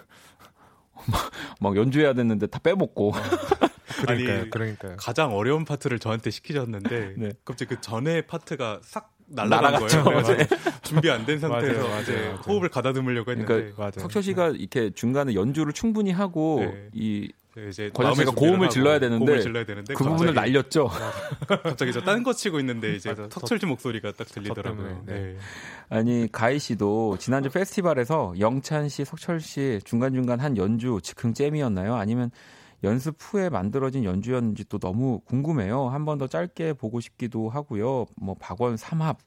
막 연주해야 됐는데 다 빼먹고. 그러니까요. 아니, 그러니까요. 가장 어려운 파트를 저한테 시키셨는데 네. 갑자기 그 전에 파트가 싹 날아갔죠. 거예요. 그래서 준비 안 된 상태에서 맞아요, 맞아요, 이제 맞아요. 호흡을 가다듬으려고 했는데 그러니까. 석철 씨가 이렇게 중간에 연주를 충분히 하고 네. 이 이제 권영 마음의 씨가 준비를 고음을 질러야 되는데 고음을 질러야 되는데 그 부분을 날렸죠. 갑자기 저 딴 거 치고 있는데 이제. 턱철지 목소리가 딱 들리더라고요. 네. 네. 아니 가희 씨도 지난주 페스티벌에서 영찬 씨, 석철 씨 중간 중간 한 연주 즉흥 잼이었나요? 아니면 연습 후에 만들어진 연주였는지 또 너무 궁금해요. 한 번 더 짧게 보고 싶기도 하고요. 뭐 박원 삼합,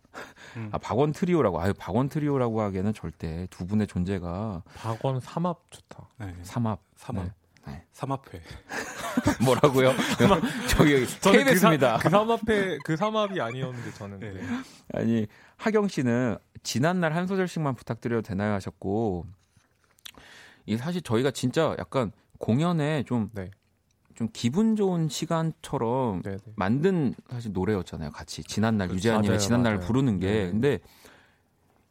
음. 아 박원 트리오라고, 아유 박원 트리오라고 하기에는 절대 두 분의 존재가 박원 삼합 좋다. 네. 삼합, 삼합. 네. 네. 삼합회. 뭐라고요? 저기 저는 KBS입니다. 그, 사, 그 삼합회 그 삼합이 아니었는데 저는 네. 네. 아니 하경 씨는 지난 날 한 소절씩만 부탁드려도 되나요 하셨고 이 사실 저희가 진짜 약간 공연에 좀좀 네. 기분 좋은 시간처럼 네, 네. 만든 사실 노래였잖아요 같이 지난날 그렇죠. 유재환님의 지난날 맞아요. 부르는 게 네. 근데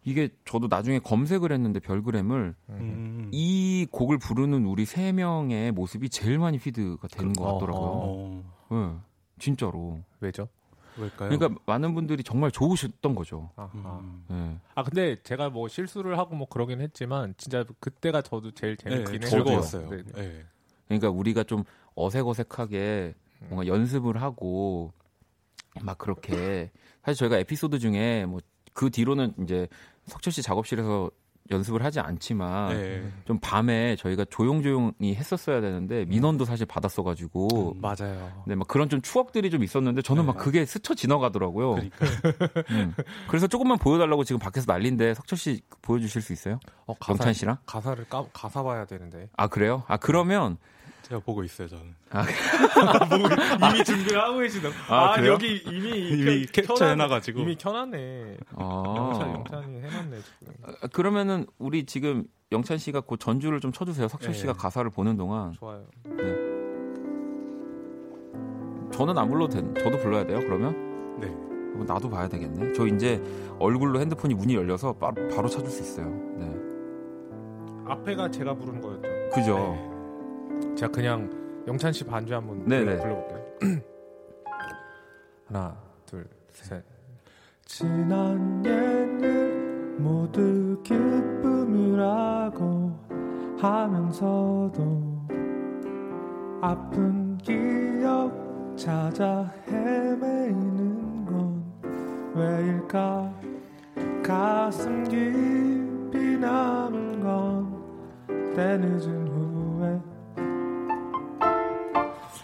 이게 저도 나중에 검색을 했는데 별그램을 음. 음. 이 곡을 부르는 우리 세 명의 모습이 제일 많이 피드가 되는 것 같더라고요. 어, 네, 진짜로. 왜죠? 왜일까요? 그러니까 많은 분들이 정말 좋으셨던 거죠. 아하. 음. 네. 아 근데 제가 뭐 실수를 하고 뭐 그러긴 했지만 진짜 그때가 저도 제일 재밌긴 네. 즐거웠어요. 네, 네. 네. 그러니까 우리가 좀 어색어색하게 뭔가 연습을 하고 막 그렇게 사실 저희가 에피소드 중에 뭐 그 뒤로는 이제 석철 씨 작업실에서 연습을 하지 않지만 네. 좀 밤에 저희가 조용조용히 했었어야 되는데 민원도 사실 받았어가지고 맞아요. 네, 막 그런 좀 추억들이 좀 있었는데 저는 막 네. 그게 스쳐 지나가더라고요. 음. 그래서 조금만 보여달라고 지금 밖에서 난리인데 석철 씨 보여주실 수 있어요? 어, 영찬 씨랑? 가사를 까, 가사 봐야 되는데. 아 그래요? 아 그러면 제가 보고 있어요 저는. 이미 준비를 하고 계시다. 아, 그래요? 여기 이미 이미 켜- 캡처 켜놨- 해놔가지고. 이미 켜놨네. 아, 영찬 영찬이 해놨네 지금. 아, 그러면은 우리 지금 영찬 씨가 그 전주를 좀 쳐주세요. 석철 네. 씨가 가사를 보는 동안 좋아요. 저는 안 불러도 된. 저도 불러야 돼요. 그러면 네. 그럼 나도 봐야 되겠네. 저 이제 얼굴로 핸드폰이 문이 열려서 바로, 바로 찾을 수 있어요. 네, 앞에가 제가 부른 거였죠. 그죠. 네. 제가 그냥 영찬 씨 반주 한번 네네. 불러- 불러볼게요. 하나, 둘, 셋. 지난 옛일 모두 기쁨이라고 하면서도 아픈 기억 찾아 헤매이는 건 왜일까 가슴 깊이 남은 건 때 늦은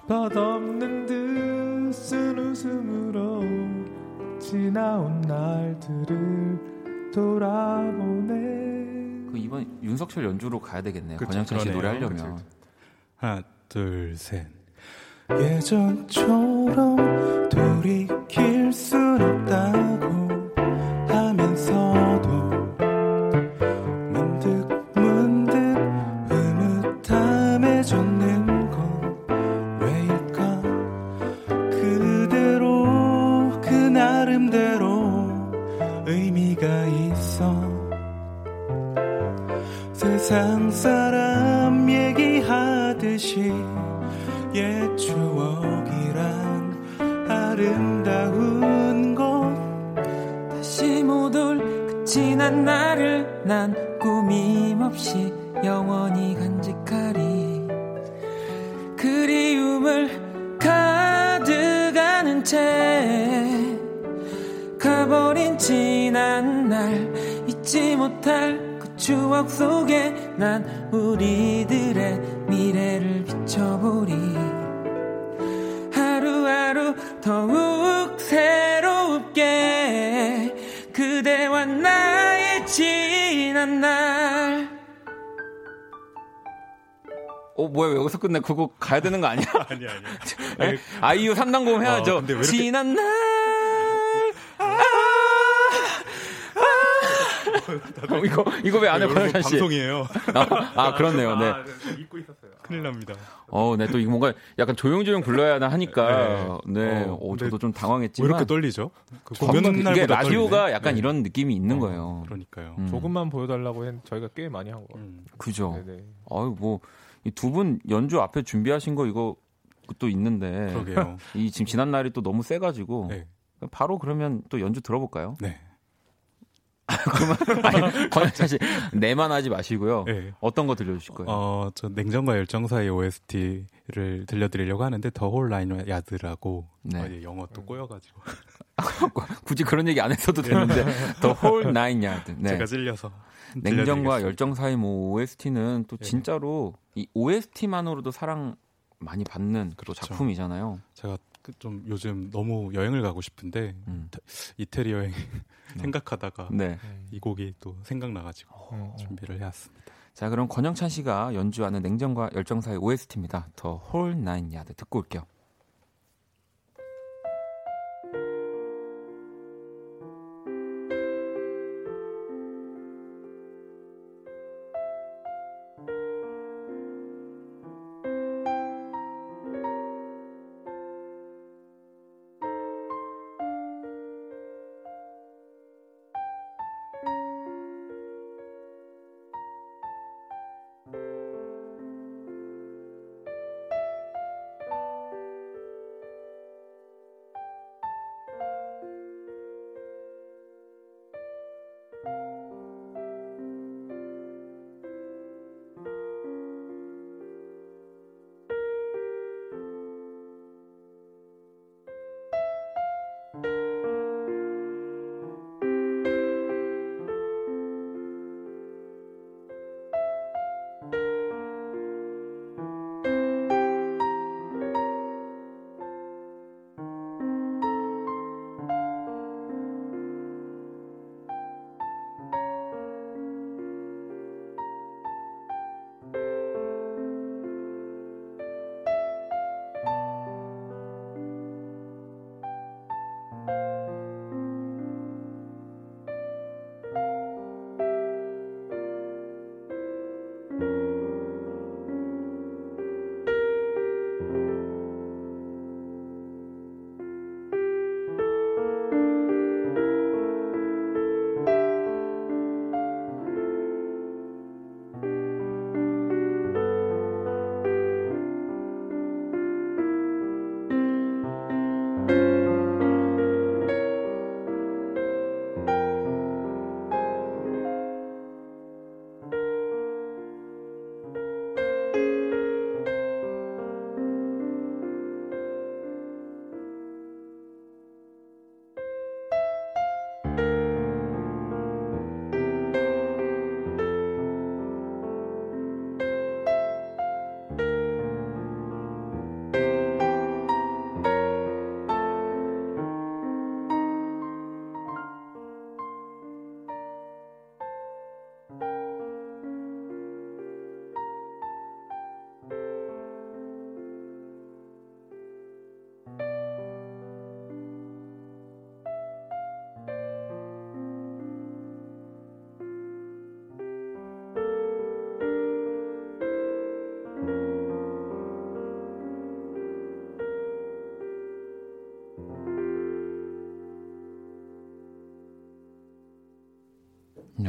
덧없는 듯쓴 웃음으로 지나온 날들을 돌아보네 그 이번 윤석철 연주로 가야 되겠네요. 그쵸, 권영찬 씨 노래 그러네요. 하려면. 하나 둘 셋. 예전처럼 돌이킬 순 없다 난 꾸밈 없이 영원히 간직하리. 그리움을 가득하는 채 가버린 지난 날 잊지 못할 그 추억 속에 난 우리들 어 뭐야 왜 여기서 끝내? 그거 가야 되는 거 아니야? 아니 아니. 네? 아이유 3단고음 해야죠. 아, 왜 이렇게- 지난 날. 아, 아. 어, 이거 이거 왜 안 해, 권영찬 씨? 방송이에요. 아, 아, 그렇네요. 네. 잊고 있었어요. 큰일 납니다. 어, 네. 또 이거 뭔가 약간 조용조용 불러야 하나 하니까 네. 어, 어, 근데 저도 좀왜 당황했지만 이렇게 떨리죠? 그 공연 이게 날보다 라디오가 떨리네. 약간 네. 이런 느낌이 있는 어, 거예요. 그러니까요. 음, 조금만 보여달라고 했 저희가 꽤 많이 한 거. 음. 그죠. 네네. 아유 뭐 두 분 연주 앞에 준비하신 거 이거 또 있는데 그러게요. 이 지금 지난 날이 또 너무 세가지고 네. 바로 그러면 또 연주 들어볼까요? 네. 그러면 아니 씨 내만 하지 마시고요. 네. 어떤 거 들려주실 거예요? 어, 저 냉정과 열정 사이 OST를 들려드리려고 하는데 더 홀 라인 야드라고 네. 어, 예, 영어 또 꼬여가지고 굳이 그런 얘기 안 했어도 되는데 Whole Nine Yard. 네. 제가 찔려서 냉정과. 열정 사이 뭐 OST는 또 네. 진짜로 이 OST만으로도 사랑 많이 받는 또 그렇죠. 작품이잖아요. 제가 그좀 요즘 너무 여행을 가고 싶은데 음. 이태리 여행 생각하다가 네. 음. 이 곡이 또 생각나가지고 음, 음. 준비를 해왔습니다. 자, 그럼 권영찬 씨가 연주하는 냉정과 열정 사이 OST입니다. 더 홀 나인 야드 듣고 올게요.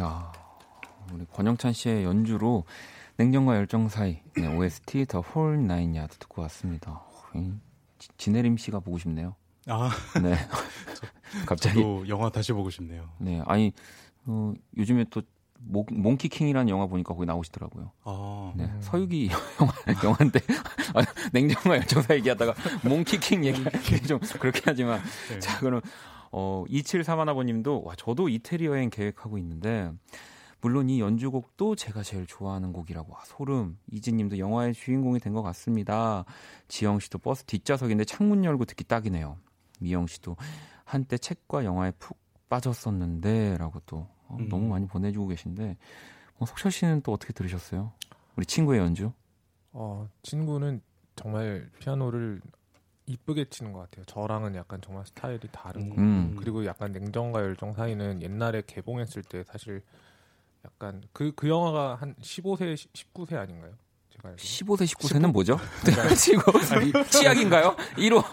야, 우리 권영찬 씨의 연주로 냉정과 열정 사이 네, OST 더 홀 나인 야드 듣고 왔습니다. 어, 이 지- 진혜림 씨가 보고 싶네요. 아, 네. 갑자기 또 영화 다시 보고 싶네요. 네, 아니 어, 요즘에 또 모, 몽키킹이라는 영화 보니까 거기 나오시더라고요. 아, 네, 음. 서유기 영화 영화인데 아, 냉정과 열정사 얘기하다가 몽키킹 얘기 좀 그렇게 하지만 네. 자 그럼 어 2731아버님도 와 저도 이태리 여행 계획하고 있는데 물론 이 연주곡도 제가 제일 좋아하는 곡이라고 와, 소름 이지님도 영화의 주인공이 된 것 같습니다. 지영 씨도 버스 뒷좌석인데 창문 열고 듣기 딱이네요. 미영 씨도 한때 책과 영화에 푹 빠졌었는데라고 또 어, 음. 너무 많이 보내주고 계신데 어, 석철 씨는 또 어떻게 들으셨어요? 우리 친구의 연주? 어, 친구는 정말 피아노를 이쁘게 치는 것 같아요. 저랑은 약간 정말 스타일이 다른 거. 음. 그리고 약간 냉정과 열정 사이는 옛날에 개봉했을 때 사실 약간 그 그 영화가 한 15세 19세 아닌가요? 제가 알기로. 15세, 19세는 뭐죠? 치고 치약인가요? 15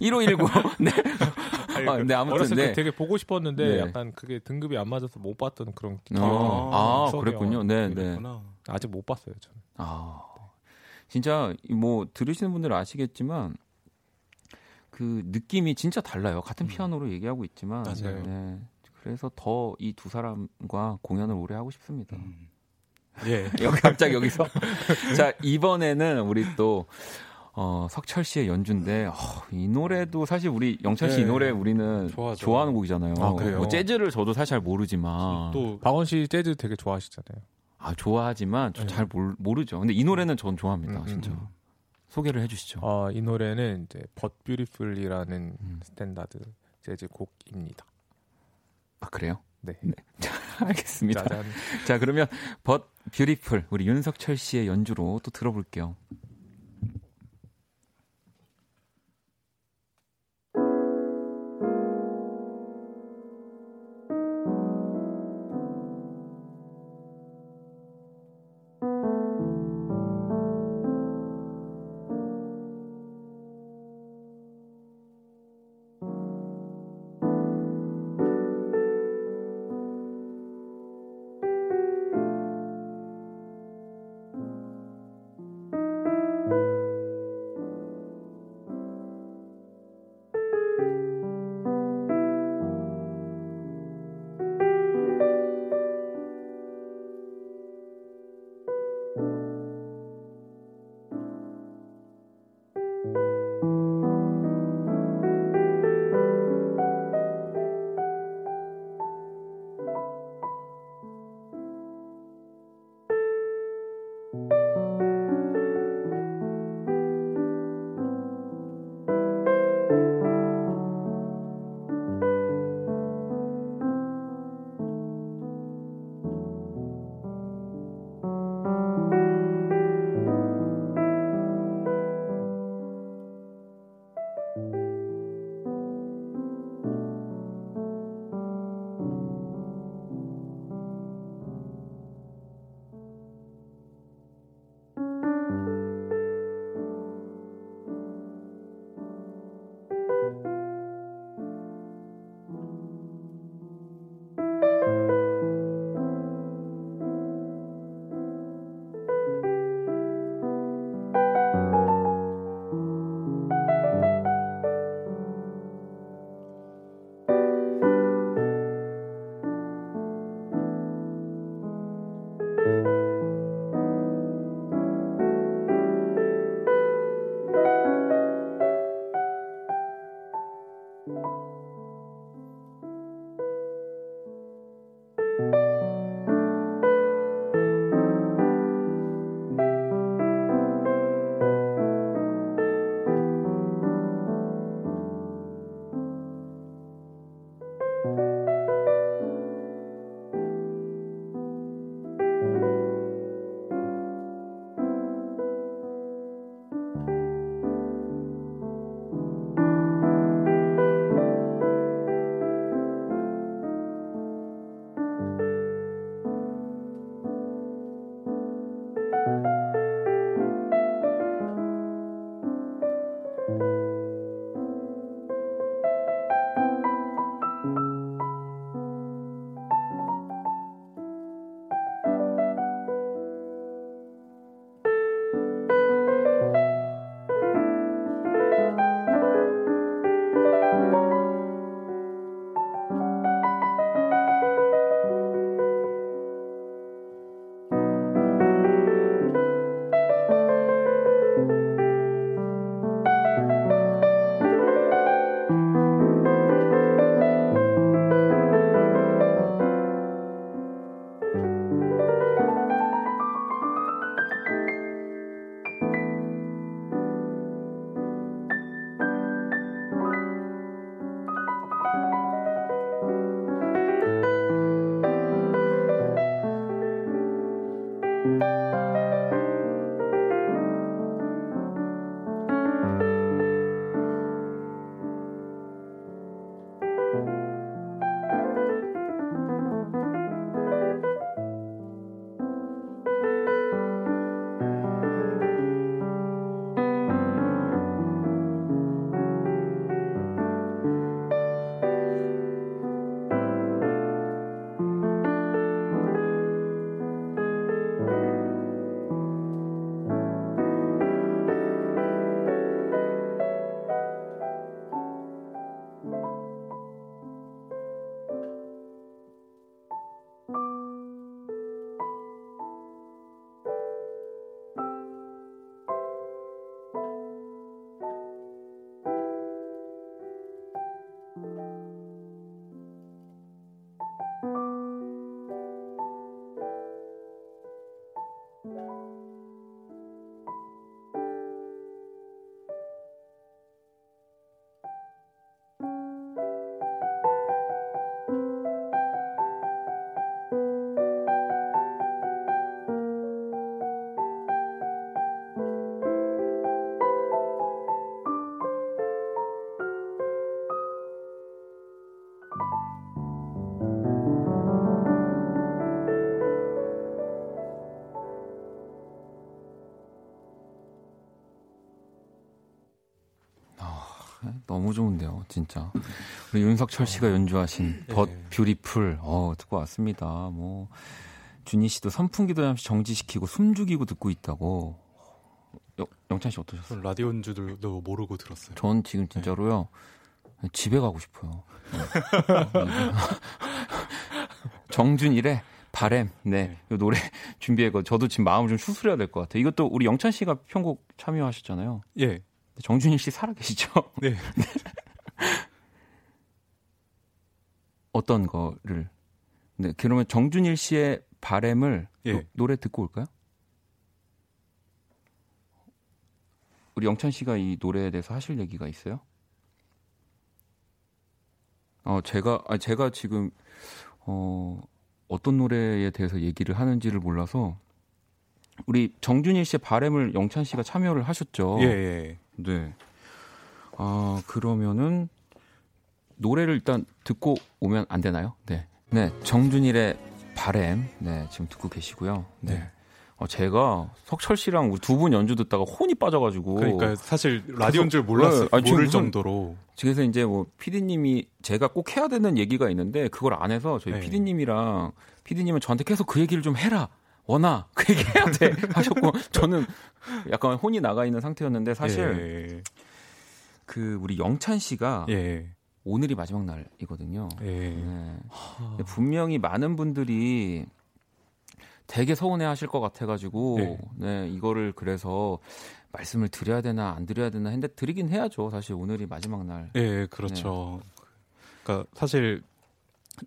1519. 네. 아, 네, 아무튼 어렸을 네. 때 되게 보고 싶었는데 네. 약간 그게 등급이 안 맞아서 못 봤던 그런 기억이 어, 아, 추억이 그랬군요. 네, 네. 아직 못 봤어요, 저는. 아, 진짜 뭐 들으시는 분들은 아시겠지만 그 느낌이 진짜 달라요. 같은 피아노로 얘기하고 있지만, 맞아요. 네. 그래서 더 이 두 사람과 공연을 오래 하고 싶습니다. 음. 예. 여기 갑자기 여기서 자 이번에는 우리 또 어, 석철 씨의 연주인데 어, 이 노래도 사실 우리 영철 씨이 네. 노래 우리는 좋아하죠. 좋아하는 곡이잖아요. 아, 그래요? 뭐 재즈를 저도 사실 잘 모르지만 또 박원 씨 재즈 되게 좋아하시잖아요. 아 좋아하지만 저 네. 잘 모르죠. 근데 이 노래는 전 좋아합니다, 음, 진짜. 음, 음. 소개를 해주시죠. 어, 이 노래는 이제 But Beautiful이라는 음. 스탠다드 재즈 곡입니다. 아 그래요? 네. 알겠습니다. 짜잔. 자 그러면 But Beautiful 우리 윤석철 씨의 연주로 또 들어볼게요. 좋은데요, 진짜. 우리 윤석철 씨가 연주하신 벗 예. 뷰티풀 어 듣고 왔습니다. 뭐 준희 씨도 선풍기도 잠시 정지시키고 숨 죽이고 듣고 있다고. 영, 영찬 씨 어떠셨어요? 전 라디오 연주들도 모르고 들었어요. 전 지금 진짜로요 집에 가고 싶어요. 정준일의 바램, 네, 이 노래 준비해고 저도 지금 마음을 좀 추스려야 될 것 같아요. 이것도 우리 영찬 씨가 편곡 참여하셨잖아요. 예. 정준일 씨 살아 계시죠? 네. 어떤 거를? 네, 그러면 정준일 씨의 바램을 예. 노, 노래 듣고 올까요? 우리 영찬 씨가 이 노래에 대해서 하실 얘기가 있어요? 어, 제가, 아, 제가 지금, 어, 어떤 노래에 대해서 얘기를 하는지를 몰라서, 우리 정준일 씨의 바램을 영찬 씨가 참여를 하셨죠? 예, 예. 네. 아, 그러면은, 노래를 일단 듣고 오면 안 되나요? 네. 네. 정준일의 바램. 네. 지금 듣고 계시고요. 네. 네. 어, 제가 석철 씨랑 우리 두 분 연주 듣다가 혼이 빠져가지고. 그러니까 사실 라디오인 줄 몰랐어요. 네, 모를 정도로. 그래서 이제 뭐 PD님이 제가 꼭 해야 되는 얘기가 있는데 그걸 안 해서 저희 네. PD님이랑 PD님은 저한테 계속 그 얘기를 좀 해라. 원아 그 얘기 해야 돼 하셨고 저는 약간 혼이 나가 있는 상태였는데 사실 그 우리 영찬 씨가 예. 예. 오늘이 마지막 날이거든요. 예. 네. 근데 분명히 많은 분들이 되게 서운해 하실 것 같아가지고, 네. 네, 이거를 그래서 말씀을 드려야 되나 안 드려야 되나 했는데 드리긴 해야죠. 사실 오늘이 마지막 날. 예, 그렇죠. 그러니까 사실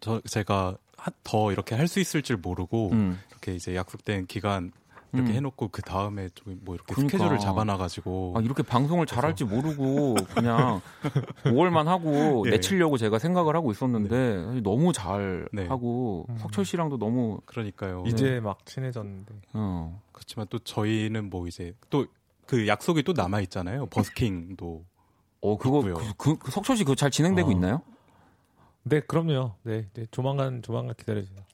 저 제가 하- 더 이렇게 할 수 있을 줄 모르고 음. 이렇게 이제 약속된 기간 이렇게 음. 해놓고 그 다음에 좀뭐 이렇게 그러니까. 스케줄을 잡아놔가지고 아, 이렇게 방송을 잘할지 모르고 그냥 5월만 하고 예. 내치려고 제가 생각을 하고 있었는데 사실 너무 잘 네. 하고 음. 석철 씨랑도 너무 그러니까요. 이제 막 친해졌는데. 어, 그렇지만 또 저희는 뭐 이제 또 그 약속이 또 남아 있잖아요. 버스킹도 어 그거. 그, 그, 그 석철 씨 그거 잘 진행되고 어. 있나요? 네, 그럼요. 네, 네 조만간 조만간 기다려주세요.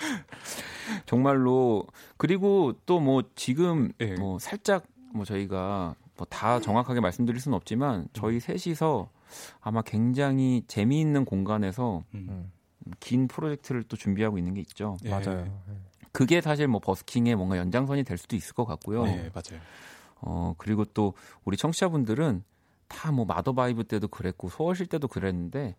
정말로 그리고 또 뭐 지금 예. 뭐 살짝 뭐 저희가 뭐 다 정확하게 말씀드릴 수는 없지만 저희 셋이서 아마 굉장히 재미있는 공간에서 음. 음, 긴 프로젝트를 또 준비하고 있는 게 있죠. 예. 맞아요. 네. 그게 사실 뭐 버스킹의 뭔가 연장선이 될 수도 있을 것 같고요. 예, 맞아요. 어 그리고 또 우리 청취자분들은 다 뭐 Mother Vibe 때도 그랬고 소월실 때도 그랬는데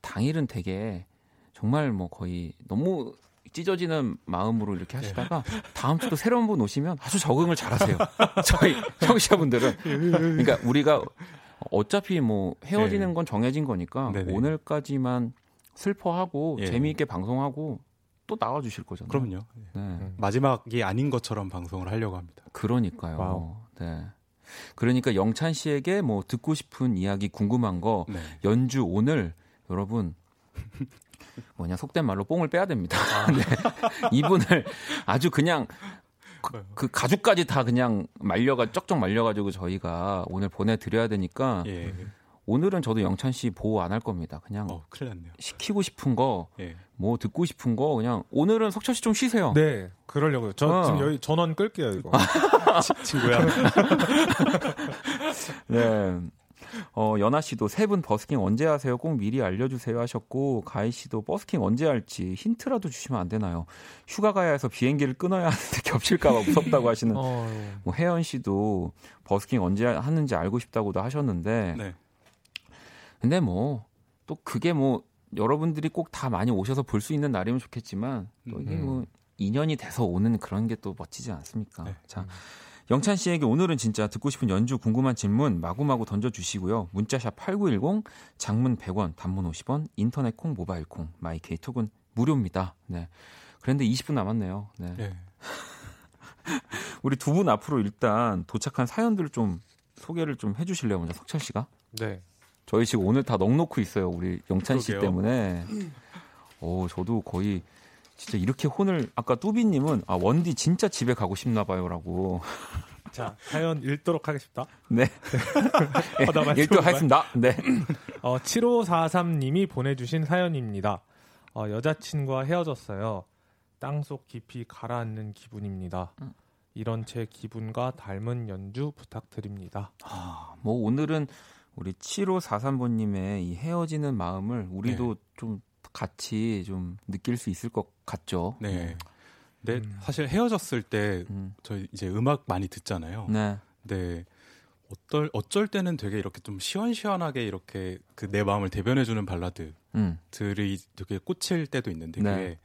당일은 되게 정말 뭐 거의 너무 찢어지는 마음으로 이렇게 하시다가 다음 주도 새로운 분 오시면 아주 적응을 잘하세요. 저희 청취자분들은 그러니까 우리가 어차피 뭐 헤어지는 네. 건 정해진 거니까 네네. 오늘까지만 슬퍼하고 예. 재미있게 방송하고 또 나와 주실 거잖아요. 그럼요. 네. 마지막이 아닌 것처럼 방송을 하려고 합니다. 그러니까요. Wow. 네. 그러니까 영찬 씨에게 뭐 듣고 싶은 이야기 궁금한 거 네. 연주 오늘 여러분 뭐냐 속된 말로 뽕을 빼야 됩니다. 네. 이분을 아주 그냥 그, 그 가죽까지 다 그냥 말려가 쩍쩍 말려가지고 저희가 오늘 보내드려야 되니까 예. 오늘은 저도 영찬 씨 보호 안 할 겁니다. 그냥 어, 큰일 났네요. 시키고 싶은 거, 예. 뭐 듣고 싶은 거 그냥 오늘은 석철 씨 좀 쉬세요. 네, 그러려고요. 저 어. 지금 여기 전원 끌게요 이거. 친구야. 네. 어, 연아 씨도 세 분 버스킹 언제 하세요? 꼭 미리 알려주세요 하셨고, 가희 씨도 버스킹 언제 할지 힌트라도 주시면 안 되나요? 휴가 가야 해서 비행기를 끊어야 하는데 겹칠까봐 무섭다고 하시는, 어, 뭐, 혜연 씨도 버스킹 언제 하는지 알고 싶다고도 하셨는데, 네. 근데 뭐, 또 그게 뭐, 여러분들이 꼭 다 많이 오셔서 볼 수 있는 날이면 좋겠지만, 또 이게 음. 뭐, 인연이 돼서 오는 그런 게 또 멋지지 않습니까? 네. 자, 영찬 씨에게 오늘은 진짜 듣고 싶은 연주 궁금한 질문 마구마구 던져주시고요. 문자샵 8910, 장문 100원, 단문 50원, 인터넷 콩, 모바일 콩, My K 톡은 무료입니다. 네. 그런데 20분 남았네요. 네. 예. 우리 두 분 앞으로 일단 도착한 사연들을 좀 소개를 좀 해주실래요? 먼저 석철 씨가. 네. 저희 지금 오늘 다 넉넉히 있어요. 우리 영찬 씨 그러게요. 때문에. 오, 저도 거의 진짜 이렇게 혼을 아까 뚜비님은 아 원디 진짜 집에 가고 싶나 봐요라고. 자 사연 읽도록 하겠습니다. 네. 어, 일도 하겠습니다. 네. 어, 7543님이 보내주신 사연입니다. 어, 여자친구와 헤어졌어요. 땅속 깊이 가라앉는 기분입니다. 이런 제 기분과 닮은 연주 부탁드립니다. 아, 뭐 오늘은 우리 7543번님의 이 헤어지는 마음을 우리도 네. 좀 같이 좀 느낄 수 있을 것 같죠. 네. 근데 음. 사실 헤어졌을 때 음. 저희 이제 음악 많이 듣잖아요. 네. 네. 어떨 어쩔 때는 되게 이렇게 좀 시원시원하게 이렇게 그 내 마음을 대변해주는 발라드들이 음. 되게 꽂힐 때도 있는데 네. 그게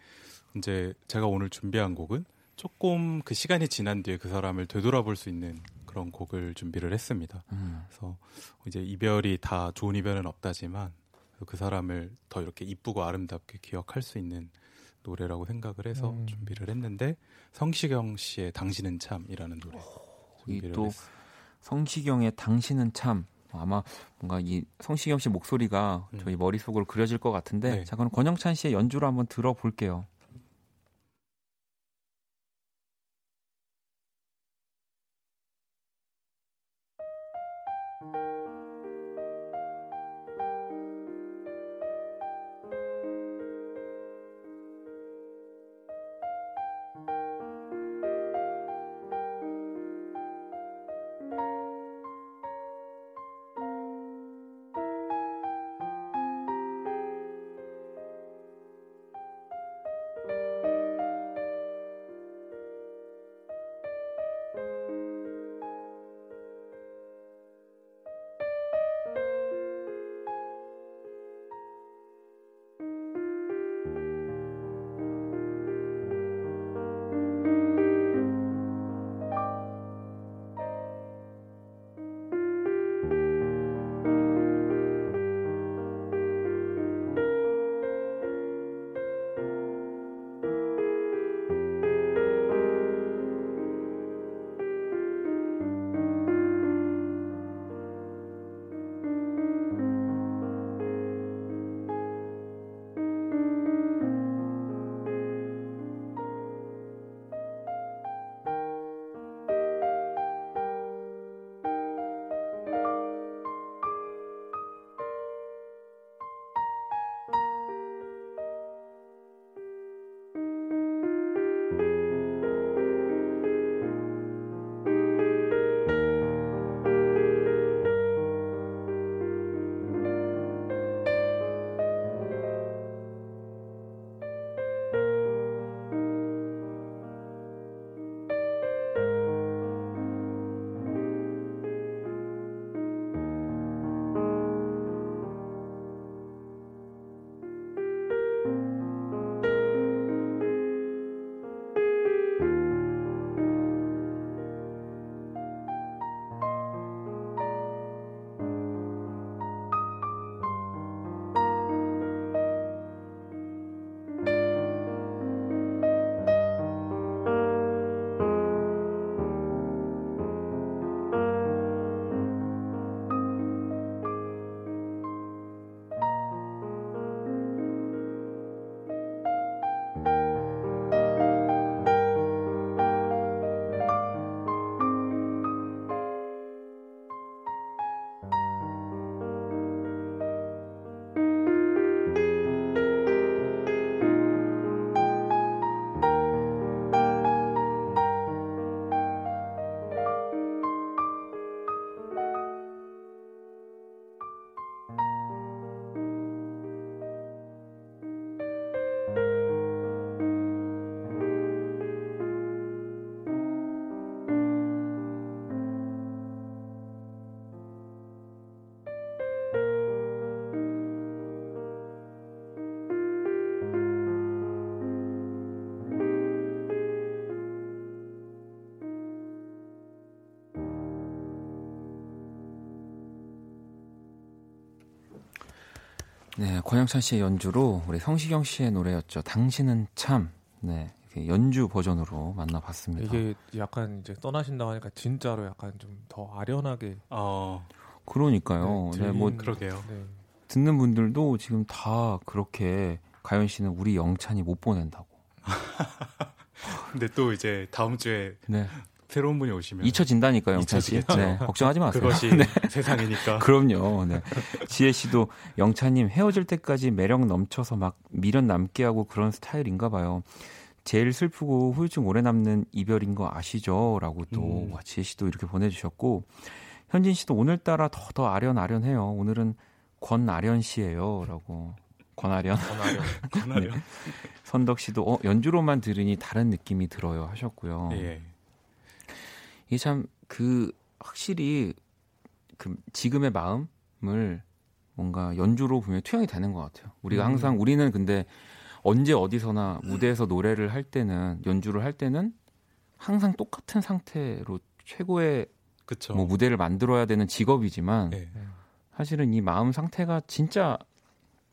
이제 제가 오늘 준비한 곡은 조금 그 시간이 지난 뒤에 그 사람을 되돌아볼 수 있는 그런 곡을 준비를 했습니다. 음. 그래서 이제 이별이 다 좋은 이별은 없다지만 그 사람을 더 이렇게 이쁘고 아름답게 기억할 수 있는 노래라고 생각을 해서 음. 준비를 했는데 성시경 씨의 당신은 참이라는 노래 준비를 또 했어요. 성시경의 당신은 참 아마 뭔가 이 성시경 씨 목소리가 음. 저희 머릿속으로 그려질 것 같은데 네. 자 그럼 권영찬 씨의 연주로 한번 들어볼게요. 네, 권영찬 씨의 연주로 우리 성시경 씨의 노래였죠. 당신은 참. 네, 연주 버전으로 만나봤습니다. 이게 약간 이제 떠나신다고 하니까 진짜로 약간 좀 더 아련하게 어, 그러니까요. 네, 뭐 들리는- 그러게요. 네. 듣는 분들도 지금 다 그렇게 가연 씨는 우리 영찬이 못 보낸다고. 근데 또 이제 다음 주에 네, 새로운 분이 오시면 잊혀진다니까요, 영찬 씨. 네, 걱정하지 마세요. 그것이 네. 세상이니까. 그럼요. 네. 지혜 씨도 영찬님 헤어질 때까지 매력 넘쳐서 막 미련 남게 하고 그런 스타일인가 봐요. 제일 슬프고 후유증 오래 남는 이별인 거 아시죠? 라고 또 음. 와, 지혜 씨도 이렇게 보내주셨고 현진 씨도 오늘따라 더 더 아련아련해요. 오늘은 권아련 씨예요. 라고 권아련 전화력. 권하려. 선덕 씨도 어, 연주로만 들으니 다른 느낌이 들어요 하셨고요. 예. 이게 참 그 확실히 그 지금의 마음을 뭔가 연주로 보면 투영이 되는 것 같아요. 우리가 음. 항상 우리는 근데 언제 어디서나 무대에서 노래를 할 때는 연주를 할 때는 항상 똑같은 상태로 최고의 그쵸. 뭐 무대를 만들어야 되는 직업이지만 예. 사실은 이 마음 상태가 진짜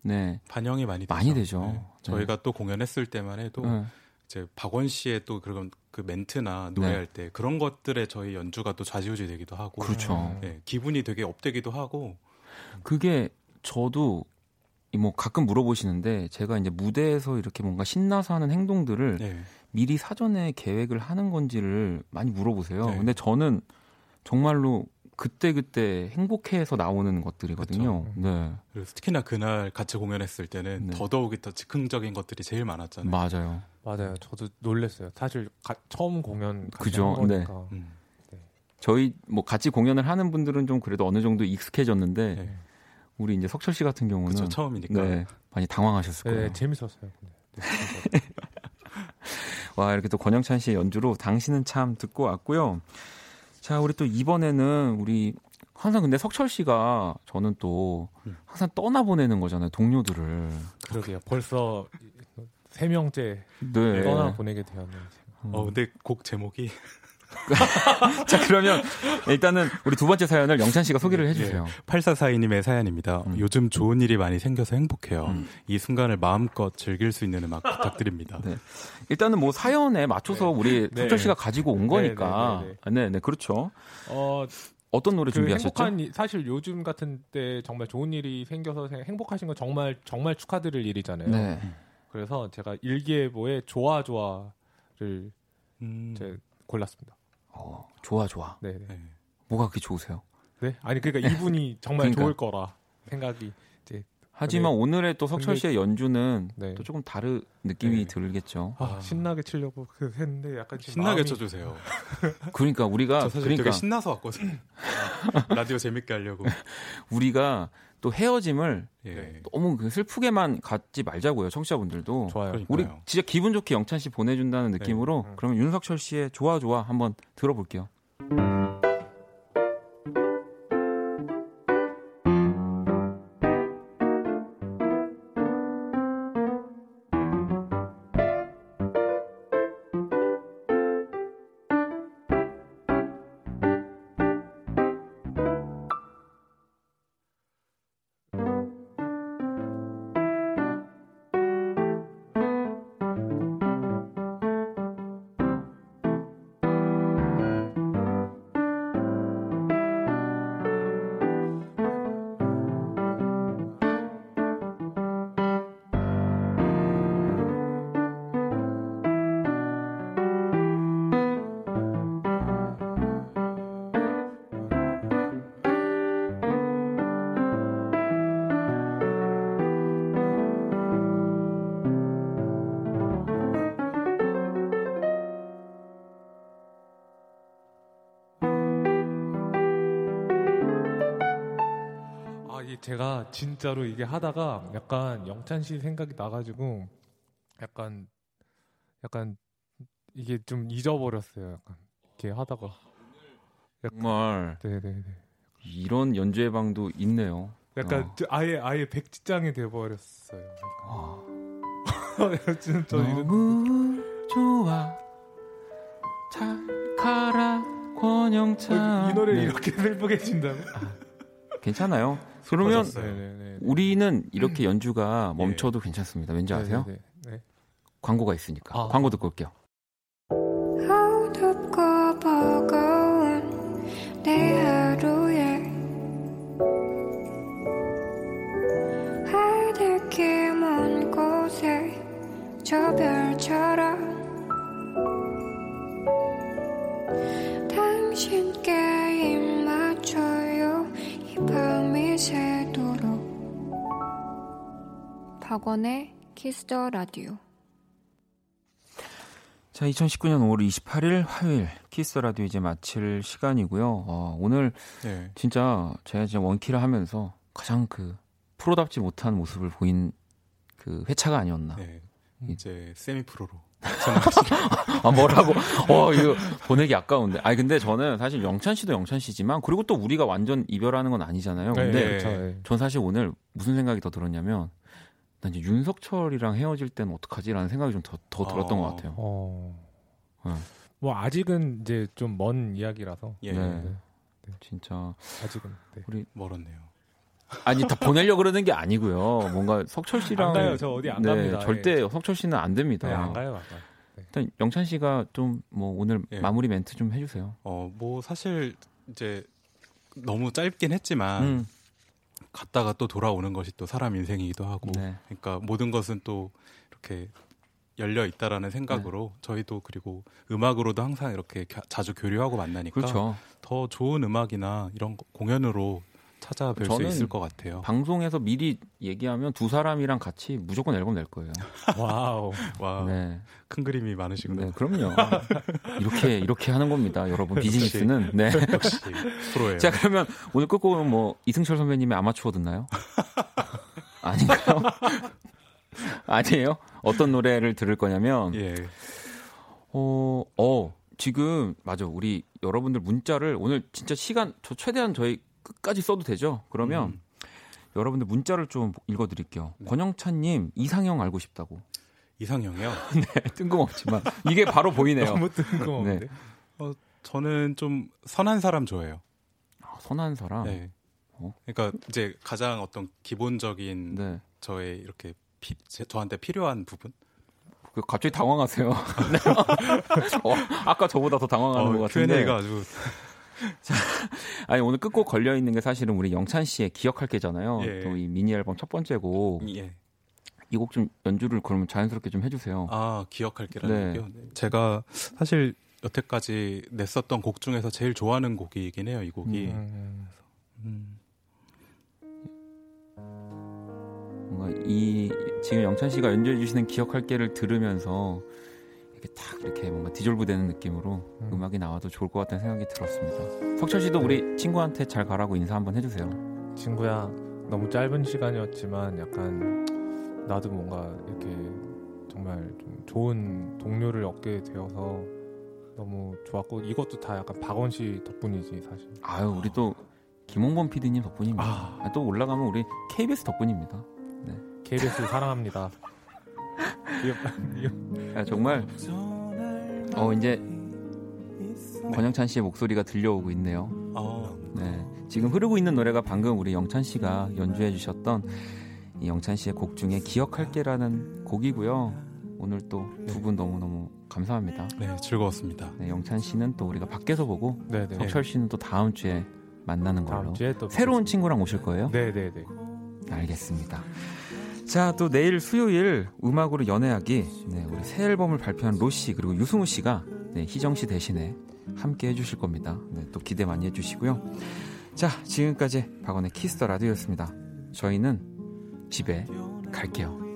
네, 반영이 많이 되죠. 많이 되죠. 네. 저희가 또 공연했을 때만 해도 네. 이제 박원 씨의 또 그런 그 멘트나 노래할 때 그런 것들에 저희 연주가 또 좌지우지 되기도 하고 그렇죠. 예, 기분이 되게 업되기도 하고 그게 저도 이뭐 가끔 물어보시는데 제가 이제 무대에서 이렇게 뭔가 신나서 하는 행동들을 예. 미리 사전에 계획을 하는 건지를 많이 물어보세요. 네. 근데 저는 정말로 그때 그때 행복해서 나오는 것들이거든요. 그쵸. 네, 그래서 특히나 그날 같이 공연했을 때는 네. 더더욱이 더 즉흥적인 것들이 제일 많았잖아요. 맞아요. 맞아요. 저도 놀랐어요. 사실 가- 처음 공연 같이 그죠. 한 거니까. 음. 저희 뭐 같이 공연을 하는 분들은 좀 그래도 어느 정도 익숙해졌는데 네. 우리 이제 석철 씨 같은 경우는 그쵸, 처음이니까. 네, 많이 당황하셨을 네, 거예요. 네, 재밌었어요. 근데. 네. 와 이렇게 또 권영찬 씨의 연주로 당신은 참 듣고 왔고요. 자 우리 또 이번에는 우리 항상 근데 석철 씨가 저는 또 음. 항상 떠나 보내는 거잖아요 동료들을. 그러게요. 벌써 세 명째 네. 떠나 보내게 되었네요. 음. 어, 근데 곡 제목이 자 그러면 일단은 우리 두 번째 사연을 영찬 씨가 소개를 해주세요. 8442님의 사연입니다. 음. 요즘 좋은 일이 많이 생겨서 행복해요. 음. 이 순간을 마음껏 즐길 수 있는 음악 부탁드립니다. 네. 일단은 뭐 사연에 맞춰서 우리 네. 석철 씨가 가지고 온 네, 거니까. 네, 네, 네, 네, 그렇죠. 어, 어떤 노래 그 준비하셨죠? 행복한 일- 사실 요즘 같은 때 정말 좋은 일이 생겨서 생- 행복하신 건 정말 정말 축하드릴 일이잖아요. 네. 그래서 제가 일기예보의 좋아 좋아를 음, 이제 골랐습니다. 어, 좋아, 좋아. 네, 네. 네. 뭐가 그렇게 좋으세요? 네? 아니 그러니까 이분이 정말 그러니까. 좋을 거라 생각이 이제 하지만 오늘의 또 석철 씨의 연주는 네. 또 조금 다른 느낌이 네. 들겠죠. 아, 아. 신나게 치려고 그 했는데 약간 신나게 마음이- 쳐주세요. 그러니까 우리가 저 사실 그러니까 되게 신나서 왔거든요. 라디오 재밌게 하려고. 우리가 또 헤어짐을 예. 너무 그 슬프게만 갖지 말자고요, 청취자분들도. 좋아요. 그러니까요. 우리 진짜 기분 좋게 영찬 씨 보내준다는 느낌으로 음. 그러면 윤석철 씨의 좋아 좋아 한번 들어볼게요. 진짜로 이게 하다가 약간 영찬 씨 생각이 나가지고 약간 약간 이게 좀 잊어버렸어요. 약간 이렇게 하다가 정말 네네네. 이런 연주의 방도 있네요. 약간 어. 저 아예 아예 백지장이 돼버렸어요. 아, 진짜 이런 너무 좋아 잘 가라 권영찬 이 노래를 네, 이렇게 슬프게 친다고? 괜찮아요. 그러면 슬퍼졌어요. 네네네. 우리는 이렇게 연주가 멈춰도 괜찮습니다. 왠지 아세요? 네. 광고가 있으니까. 아. 광고 듣고 올게요. 박원의 Kiss the Radio 자, 2019년 5월 28일 화요일 Kiss Radio 이제 마칠 시간이고요. 어, 오늘 네. 진짜 제가 진짜 원키를 하면서 가장 그 프로답지 못한 모습을 보인 그 회차가 아니었나. 네. 이제 세미 프로로. 아 뭐라고? 어 이거 보내기 아까운데. 아니 근데 저는 사실 영찬 씨도 영찬 씨지만 그리고 또 우리가 완전 이별하는 건 아니잖아요. 근데 네. 그렇죠. 네. 전 사실 오늘 무슨 생각이 더 들었냐면 난 이제 윤석철이랑 헤어질 때는 어떡하지라는 생각이 좀 더 더 들었던 어. 것 같아요. 어. 어. 뭐 아직은 이제 좀 먼 이야기라서 예. 네. 네. 진짜 아직은 네. 멀었네요. 아니 다 보내려 그러는 게 아니고요. 뭔가 석철 씨랑 안 가요. 저 어디 안 네, 갑니다. 절대 예. 석철 씨는 안 됩니다. 네, 안 가요, 안 가요. 일단 영찬 씨가 좀 뭐 오늘 예. 마무리 멘트 좀 해주세요. 어, 뭐 사실 이제 너무 짧긴 했지만 음, 갔다가 또 돌아오는 것이 또 사람 인생이기도 하고 네. 그러니까 모든 것은 또 이렇게 열려 있다라는 생각으로 저희도 그리고 음악으로도 항상 이렇게 겨- 자주 교류하고 만나니까 그렇죠. 더 좋은 음악이나 이런 거- 공연으로 찾아뵐 수 저는 있을 것 같아요. 방송에서 미리 얘기하면 두 사람이랑 같이 무조건 앨범 낼 거예요. Wow. 와, 네, 큰 그림이 많으시구나. 네, 그럼요. 이렇게 이렇게 하는 겁니다, 여러분. 비즈니스는. 네. 역시 프로예요. 자, 그러면 오늘 끝곡은 뭐 이승철 선배님의 아마추어 듣나요? 아닌가요? 아니에요? 어떤 노래를 들을 거냐면 예. 어, 어, 지금 맞아. 우리 여러분들 문자를 오늘 진짜 시간 저 최대한 저희 끝까지 써도 되죠? 그러면 음. 여러분들 문자를 좀 읽어 드릴게요. 네. 권영찬 님 이상형 알고 싶다고. 이상형이요. 뜬금없지만 이게 바로 보이네요. 너무 뜬금없는데. 네. 저는 좀 선한 사람 좋아해요. 아, 선한 사람. 네. 네. 어? 그러니까 이제 가장 어떤 기본적인 네. 저의 이렇게 피- 제- 저한테 필요한 부분. 그 갑자기 당황하세요. 네. 어, 아까 저보다 더 당황하는 것 같은데. Q&A가 아주 아니 오늘 끝곡 걸려 있는 게 사실은 우리 영찬 씨의 기억할 게잖아요. 예. 또이 미니 앨범 첫 번째 곡. 예. 이곡 좀 연주를 그러면 자연스럽게 좀 해주세요. 아 기억할 게라는 네. 얘기요. 네. 제가 사실 여태까지 냈었던 곡 중에서 제일 좋아하는 곡이긴 해요. 이 곡이. 음, 음. 뭔가 이 지금 영찬 씨가 연주해 주시는 기억할 게를 들으면서 이렇게 딱 이렇게 뭔가 디졸브 되는 느낌으로 음. 음. 악이 나와도 좋을 것 같다는 생각이 들었습니다. 석철 씨도 우리 친구한테 잘 가라고 인사 한번 해주세요. 친구야, 너무 짧은 시간이었지만 약간 나도 뭔가 이렇게 정말 좀 좋은 동료를 얻게 되어서 너무 좋았고 이것도 다 약간 박원 씨 덕분이지 사실. 아유 우리 또 김홍범 PD님 덕분입니다. 아. 아, 또 올라가면 우리 KBS 덕분입니다. KBS 사랑합니다. 아, 정말 어 이제 권영찬 씨의 목소리가 들려오고 있네요. 어, 네. 지금 흐르고 있는 노래가 방금 우리 영찬 씨가 연주해 주셨던 이 영찬 씨의 곡 중에 기억할게라는 곡이고요. 오늘 또 두 분 너무너무 감사합니다. 네 즐거웠습니다. 네, 영찬 씨는 또 우리가 밖에서 보고 네 네. 석철 씨는 또 다음 주에 만나는 걸로. 다음 주에 또 새로운 친구랑 오실 거예요? 네 네 네. 알겠습니다. 자, 또 내일 수요일 음악으로 연애하기. 네, 우리 새 앨범을 발표한 로씨 그리고 유승우 씨가 네, 희정 씨 대신에 함께 해주실 겁니다. 네, 또 기대 많이 해주시고요. 자, 지금까지 박원의 키스터 라디오였습니다. 저희는 집에 갈게요.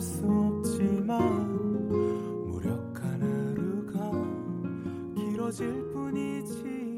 수 없지만 무력한 하루가 길어질 뿐이지